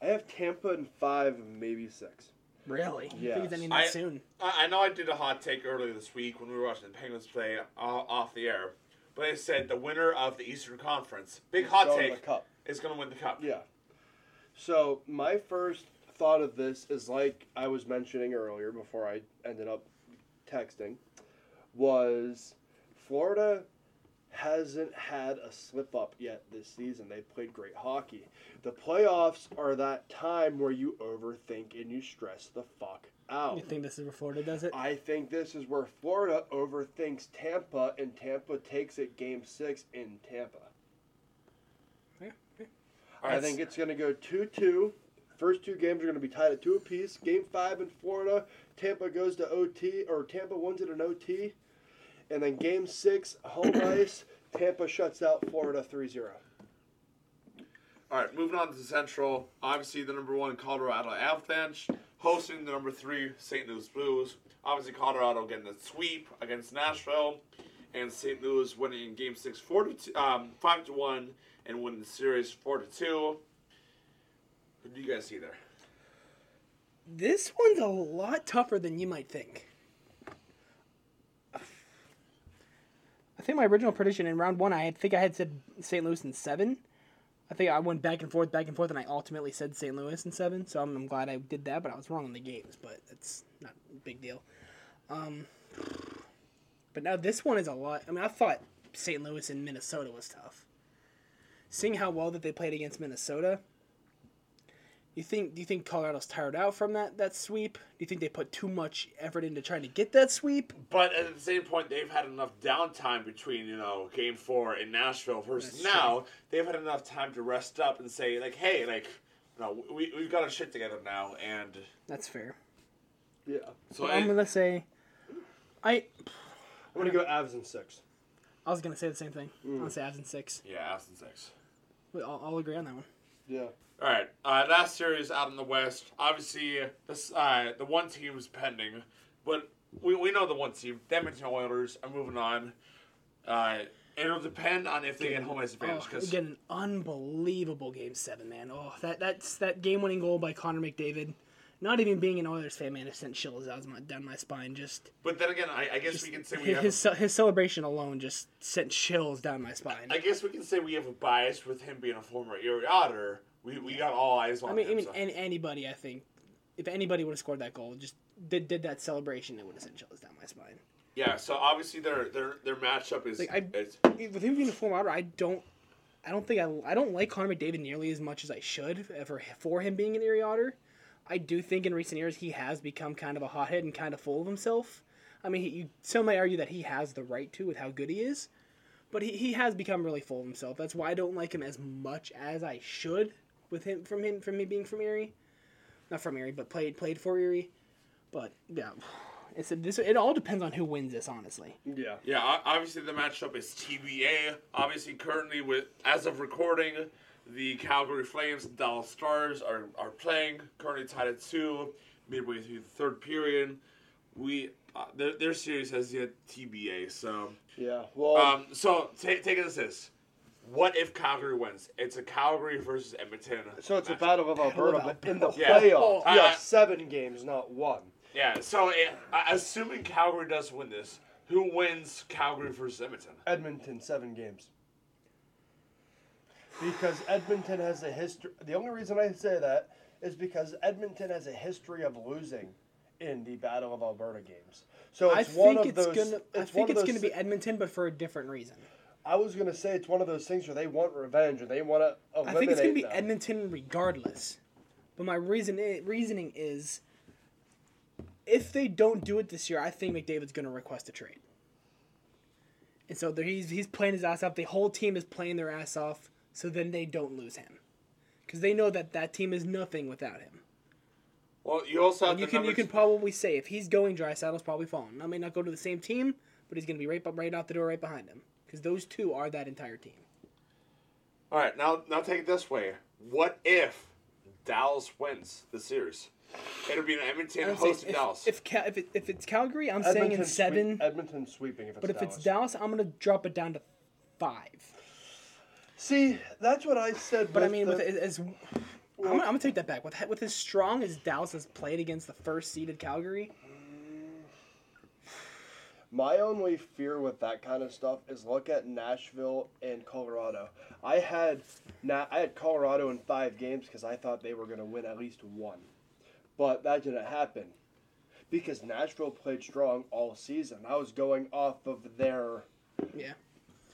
I have Tampa in five, maybe six. really? I think Yes. it's ending that I- soon. I, I know I did a hot take earlier this week when we were watching the Penguins play uh, off the air. But I said the winner of the Eastern Conference, big hot take, the cup. is going to win the cup. Yeah. So my first thought of this is like I was mentioning earlier before I ended up texting, was Florida hasn't had a slip up yet this season. They played great hockey. The playoffs are that time where you overthink and you stress the fuck out. You think this is where Florida does it? I think this is where Florida overthinks Tampa, and Tampa takes it game six in Tampa. Yeah, yeah. I think it's going to go 2 2. First two games are going to be tied at two apiece. Game five in Florida, Tampa goes to OT, or Tampa wins it in OT. And then game six, home ice, Tampa shuts out Florida 3 0. All right, moving on to the Central. Obviously, the number one Colorado Avalanche hosting the number three St. Louis Blues. Obviously, Colorado getting the sweep against Nashville, and St. Louis winning in Game Six, four to two, um, five to one, and winning the series four to two. Who do you guys see there? This one's a lot tougher than you might think. I think my original prediction in round one, I think I had said St. Louis in seven. I think I went back and forth, back and forth, and I ultimately said St. Louis in seven. So I'm, I'm glad I did that, but I was wrong on the games. But it's not a big deal. Um, but now this one is a lot. I mean, I thought St. Louis and Minnesota was tough. Seeing how well that they played against Minnesota, you think do you think Colorado's tired out from that that sweep? Do you think they put too much effort into trying to get that sweep? But at the same point, they've had enough downtime between you know Game Four in Nashville versus That's now. They've had enough time to rest up and say like, hey, like, no, we we've got our shit together now, and That's fair. Yeah. so I'm gonna say, I I'm gonna go Avs in six. I was gonna say the same thing. I'm gonna mm. say Avs in six. yeah, Aston six. We all, all agree on that one. Yeah. All right, uh, last series out in the West. Obviously, this uh, the one team is pending, but we, we know the one team. The Edmonton Oilers are moving on. Uh, it'll depend on if they get home ice advantage Oh, because get an unbelievable game seven, man. Oh, that that's that game winning goal by Connor McDavid. Not even being an Oilers fan, man, it sent chills down my, down my spine. Just But then again, I, I guess we can say we his have. ce- his celebration alone just sent chills down my spine. I guess we can say we have a bias with him being a former Erie Otter. We, we got all eyes on I mean, I mean, so- an, anybody, I think, if anybody would have scored that goal, just did, did that celebration, it would have sent chills down my spine. yeah, so obviously their their their matchup is. Like, I- is With him being a former Otter, I don't, I don't think I, I don't like Connor McDavid nearly as much as I should ever for him being an Erie Otter. I do think in recent years he has become kind of a hothead and kind of full of himself. I mean, he, you some may argue that he has the right to with how good he is, but he, he has become really full of himself. That's why I don't like him as much as I should with him from him from me being from Erie, not from Erie, but played played for Erie. But yeah, it's a, this. It all depends on who wins this, honestly. Yeah. yeah, obviously the matchup is TBA. Obviously, currently with as of recording, the Calgary Flames and Dallas Stars are, are playing. Currently tied at two, midway through the third period. We uh, their, their series has yet TBA. So Yeah. Well. um, so take take it as this. What if Calgary wins? It's a Calgary versus Edmonton. so it's a matchup. battle of Battle of Alberta, but in the Alberta. Yeah. playoff, Oh, you uh, have seven games, not one. Yeah, so eh, uh, assuming Calgary does win this, who wins Calgary versus Edmonton? Edmonton seven games. Because Edmonton has a history. The only reason I say that is because Edmonton has a history of losing in the Battle of Alberta games. So I one think of it's those. gonna. I one think of it's those gonna be Edmonton, but for a different reason. I was gonna say it's one of those things where they want revenge or they want to I eliminate. think it's gonna be them. Edmonton regardless. But my reason i- reasoning is, if they don't do it this year, I think McDavid's gonna request a trade. And so he's he's playing his ass off. The whole team is playing their ass off, so then they don't lose him, because they know that that team is nothing without him. Well, you also have you the can you can probably say if he's going dry, Saddle's probably falling. I may not go to the same team, but he's gonna be right right out the door, right behind him, because those two are that entire team. All right, now now take it this way. What if Dallas wins the series? It'll be an Edmonton I'm saying hosting if, Dallas. If, Ca- if, it, if it's Calgary, I'm saying in seven. Sweep, Edmonton sweeping if it's but if Dallas. it's Dallas, I'm gonna drop it down to five. See, that's what I said. But I mean, the- with as, I'm, gonna, I'm gonna take that back. With with as strong as Dallas has played against the first seeded Calgary, My only fear with that kind of stuff is look at Nashville and Colorado. I had na- I had Colorado in five games because I thought they were going to win at least one, but that didn't happen because Nashville played strong all season. I was going off of their yeah.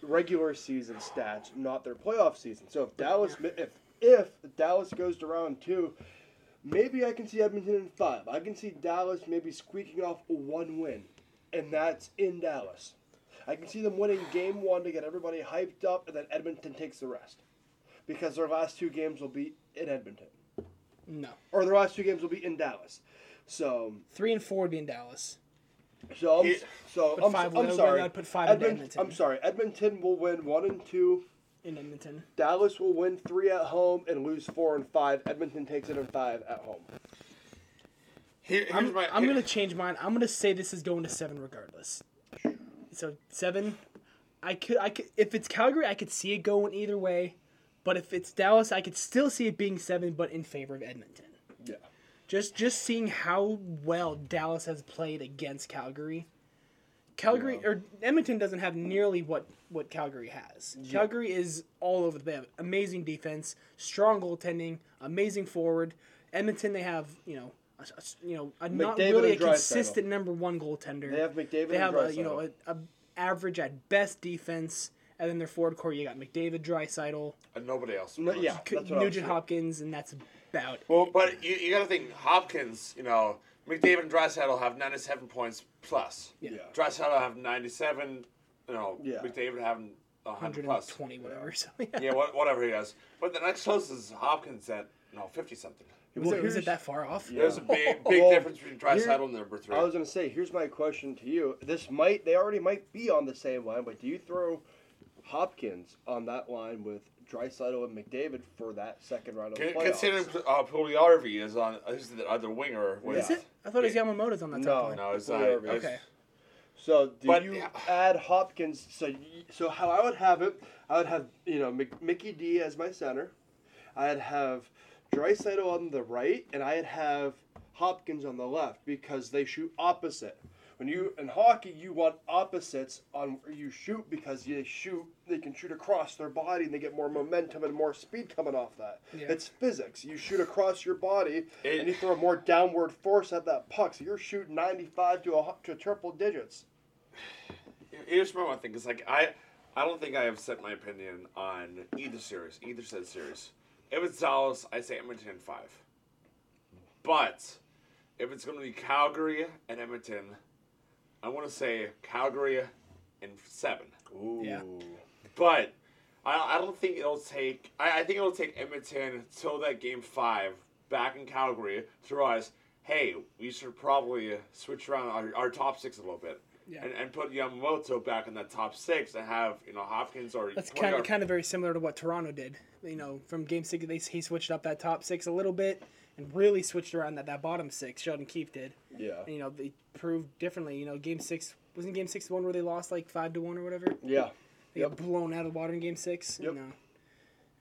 regular season stats, not their playoff season. So if Dallas if if Dallas goes to round two, maybe I can see Edmonton in five. I can see Dallas maybe squeaking off one win, and that's in Dallas. I can see them winning game one to get everybody hyped up, and then Edmonton takes the rest, because their last two games will be in Edmonton, No, or their last two games will be in Dallas. So, three and four would be in Dallas. so I'm, Yeah. so I'm, five- I'm sorry. I'd put five into Edmont- Edmonton. I'm sorry. Edmonton will win one and two. In Edmonton, Dallas will win three at home and lose four and five. Edmonton takes it in five at home. Here, I'm, my. I'm gonna change mine. I'm gonna say this is going to seven regardless. So seven, I could I could if it's Calgary, I could see it going either way, but if it's Dallas, I could still see it being seven, but in favor of Edmonton. Yeah. Just just seeing how well Dallas has played against Calgary. Calgary or Edmonton doesn't have nearly what what Calgary has. Calgary is all over the they have amazing defense, strong goaltending, amazing forward. Edmonton they have, you know, a, a- you know, a not McDavid really a and Draisaitl. consistent number 1 goaltender. They have McDavid They and have a, you know, a, a average at best defense and then their forward core you got McDavid, Draisaitl, and nobody else. No, yeah, that's what Nugent saying. Hopkins and that's about it. Well, but you, you got to think Hopkins. You know, McDavid and Draisaitl have 97 points plus. Yeah. Yeah. Draisaitl have 97. You know, Yeah. McDavid having 100 plus. 120 whatever. So, Yeah, what, whatever he has. But the next closest is Hopkins at you know 50 something. Was, Well, it, was it that far off? Yeah. There's a big big Well, difference between Draisaitl here- and number three. I was gonna say, here's my question to you. This might they already might be on the same line, but do you throw Hopkins on that line with Draisaitl and McDavid for that second round of the Con- playoffs? Considering uh, Puljujarvi is on, is the other winger. With, Is it? I thought it was Yamamoto's on that top No. line. No, it's not. Okay. So do But, you yeah. add Hopkins? So so how I would have it, I would have you know Mickey D as my center. I'd have Draisaitl on the right, and I'd have Hopkins on the left because they shoot opposite. When you in hockey, you want opposites on where you shoot because they shoot, they can shoot across their body and they get more momentum and more speed coming off that. Yeah. It's physics. You shoot across your body It- and you throw more downward force at that puck, so you're shooting 95 to a, to triple digits. Here's my one thing: is like I, I don't think I have set my opinion on either series, either said series. If it's Dallas, I say Edmonton in five. But if it's going to be Calgary and Edmonton, I want to say Calgary in seven. Ooh. Yeah. But I, I don't think it'll take. I, I think it'll take Edmonton till that game five back in Calgary to realize, hey, we should probably switch around our, our top six a little bit. Yeah. And, and put Yamamoto back in that top six and have you know Hopkins or That's kind of kind of very similar to what Toronto did. You know, from Game Six, they, he switched up that top six a little bit and really switched around that, that bottom six. Sheldon Keefe did. Yeah. And, you know, they proved differently. You know, Game Six wasn't Game Six the one where they lost like five to one or whatever. Yeah. They Yep. got blown out of the water in Game Six. Yep. You know,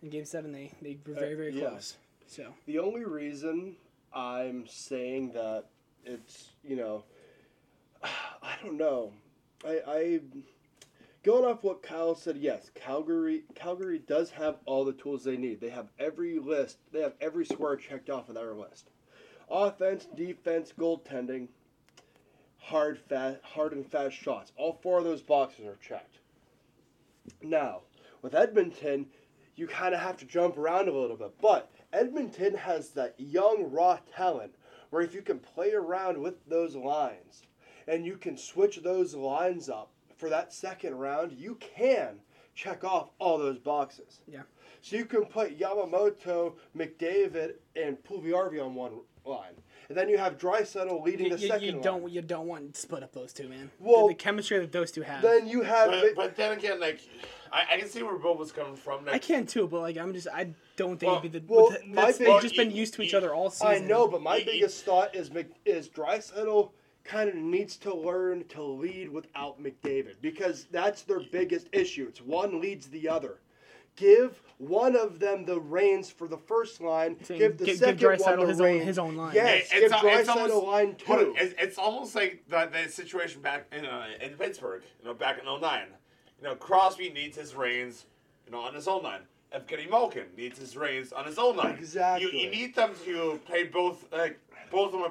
in Game Seven, they they were uh, very very yeah. close. So The only reason I'm saying that it's, you know, I don't know. I, I going off what Kyle said, yes, Calgary Calgary does have all the tools they need. They have every list, they have every square checked off of their list. Offense, defense, goaltending, hard fast hard and fast shots. All four of those boxes are checked. Now, with Edmonton, you kind of have to jump around a little bit. But Edmonton has that young, raw talent where if you can play around with those lines and you can switch those lines up for that second round, you can check off all those boxes. Yeah. So you can put Yamamoto, McDavid, and Puljujarvi on one line. And then you have Draisaitl leading you, the you, second you don't you don't want to split up those two, man. Well- the, the chemistry that those two have. Then you have But, but then again, like I, I can see where Bill was coming from. Like, I can too, but like I'm just I don't think Well- it'd be the. well, with the- my big- they've just been used to each other all season. I know, but my Y- y- biggest thought is Mc, is Draisaitl kind of needs to learn to lead without McDavid because that's their biggest issue. It's one leads the other. Give one of them the reins for the first line. Saying give the give- give second one the his own- reins. his own line. Yes, It- give al- Draisaitl line hold on, two. It's, it's almost like the, the situation back in uh, in Pittsburgh, you know, back in 09. You know, Crosby needs his reins, you know, on his own line. Evgeny Malkin needs his reins on his own line. Exactly. You, you need them to play both, like, both of them are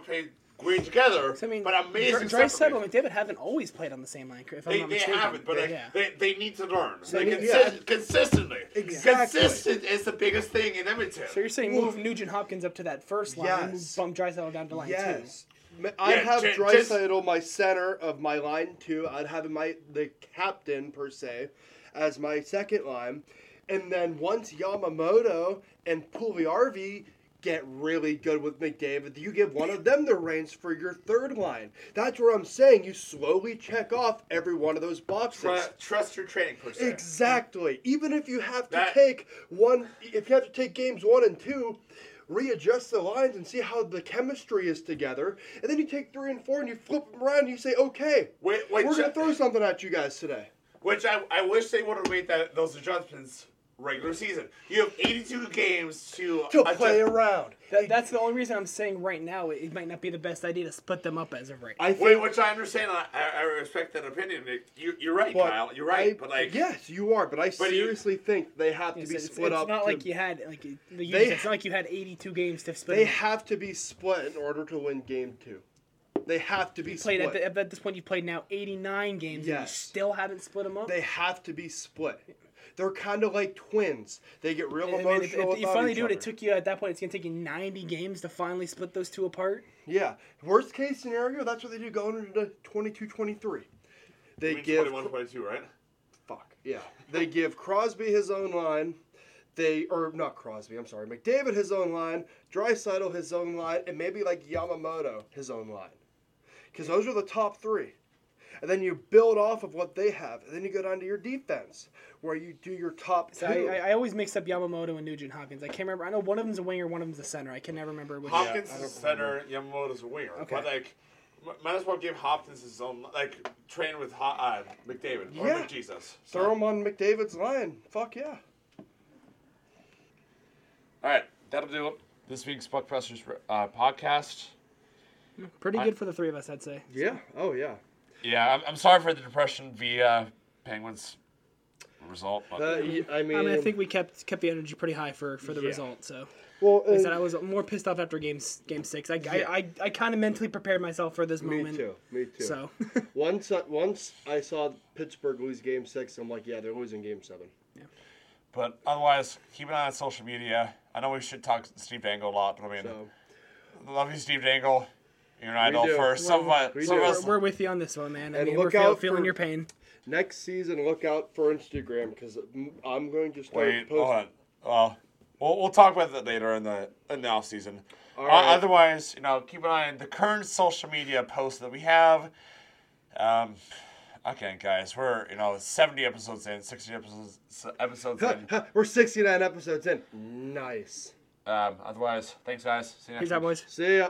played great together, So, I mean, but amazing Dry separately. and McDavid haven't always played on the same line. If I'm They, not they mistaken. haven't, but like, yeah. they, they need to learn. Like, yeah. consi- consistently. Exactly. Consistent is the biggest thing in Edmonton. So you're saying Well- move Nugent Hopkins up to that first line, Yes. and bump Draisaitl down to line Yes. Ma- I Yeah, have ju- just- Draisaitl, my center of my line two. I'd have my the captain per se, as my second line, and then once Yamamoto and Puljujarvi get really good with McDavid, you give one of them the reins for your third line. That's where I'm saying you slowly check off every one of those boxes. Tru- trust your training per se. Exactly. Even if you have to That- take one, if you have to take games one and two, readjust the lines and see how the chemistry is together. And then you take three and four and you flip them around and you say, okay, Wait, wait, we're going to throw something at you guys today. Which I, I wish they would have made that those adjustments regular season. You have 82 games to To adjust- play around. That, that's the only reason I'm saying right now it might not be the best idea to split them up as of right now. I Wait, which I understand. I, I I respect that opinion. You, you're right, but Kyle. You're right. I- but like, yes, you are. But I you- seriously think they have to It's, be it's- split it's up. not to- like you had like the They- it's not like you had 82 games to split. they them up. have to be split in order to win game two. They have to be played split. at, the, at this point. You've played now 89 games. And you Yes. still haven't split them up. They have to be split. They're kind of like twins. They get real I mean, emotional if, if you finally each do it, other. it took you at that point. It's gonna take you 90 games to finally split those two apart. Yeah. Worst case scenario, that's what they do going into 22-23. They you mean give 21, 22, right? fuck yeah. They give Crosby his own line. They or not Crosby. I'm sorry, McDavid his own line. Draisaitl his own line, and maybe like Yamamoto his own line. Because those are the top three. And then you build off of what they have, and then you go down to your defense, where you do your top two. So I, I, I always mix up Yamamoto and Nugent Hopkins. I can't remember. I know one of them's a winger, one of them's a center. I can never remember which. Hopkins I is don't a center, Yamamoto's a winger. Okay. But like, might as well give Hopkins his own like train with Ho- uh, McDavid or Yeah. McJesus. Throw him on McDavid's line. Fuck yeah. All right, that'll do it. This week's Buck Pressers uh, podcast. Pretty I- good for the three of us, I'd say. Yeah. Oh yeah. Yeah, I'm, I'm sorry for the depression via Penguins result, but Uh, y- I mean, I mean, I think we kept kept the energy pretty high for, for the Yeah. result. So, well, like I uh, said, I was more pissed off after game game six. I Yeah. I, I, I kind of mentally prepared myself for this me moment. too. Me too. So, Once, uh, once I saw Pittsburgh lose Game Six, I'm like, yeah, they're losing Game Seven. Yeah. but otherwise, keep an eye on social media. I know we should talk Steve Dangle a lot, but I mean, So love you, Steve Dangle. You're an idol do. for some of my, We some do. of we're, us. we're with you on this one, man. I And mean, look we're feel, out feeling for- your pain. next season, look out for Instagram because I'm going to start Wait, posting. hold on. Well, we'll we'll talk about that later in the in the off season. All Uh, right. otherwise, you know, keep an eye on the current social media posts that we have. Um, again, guys, we're you know seventy episodes in, sixty episodes episodes in. We're 69 episodes in. Nice. Um, otherwise, thanks, guys. See you next Peace week. out, boys. See ya.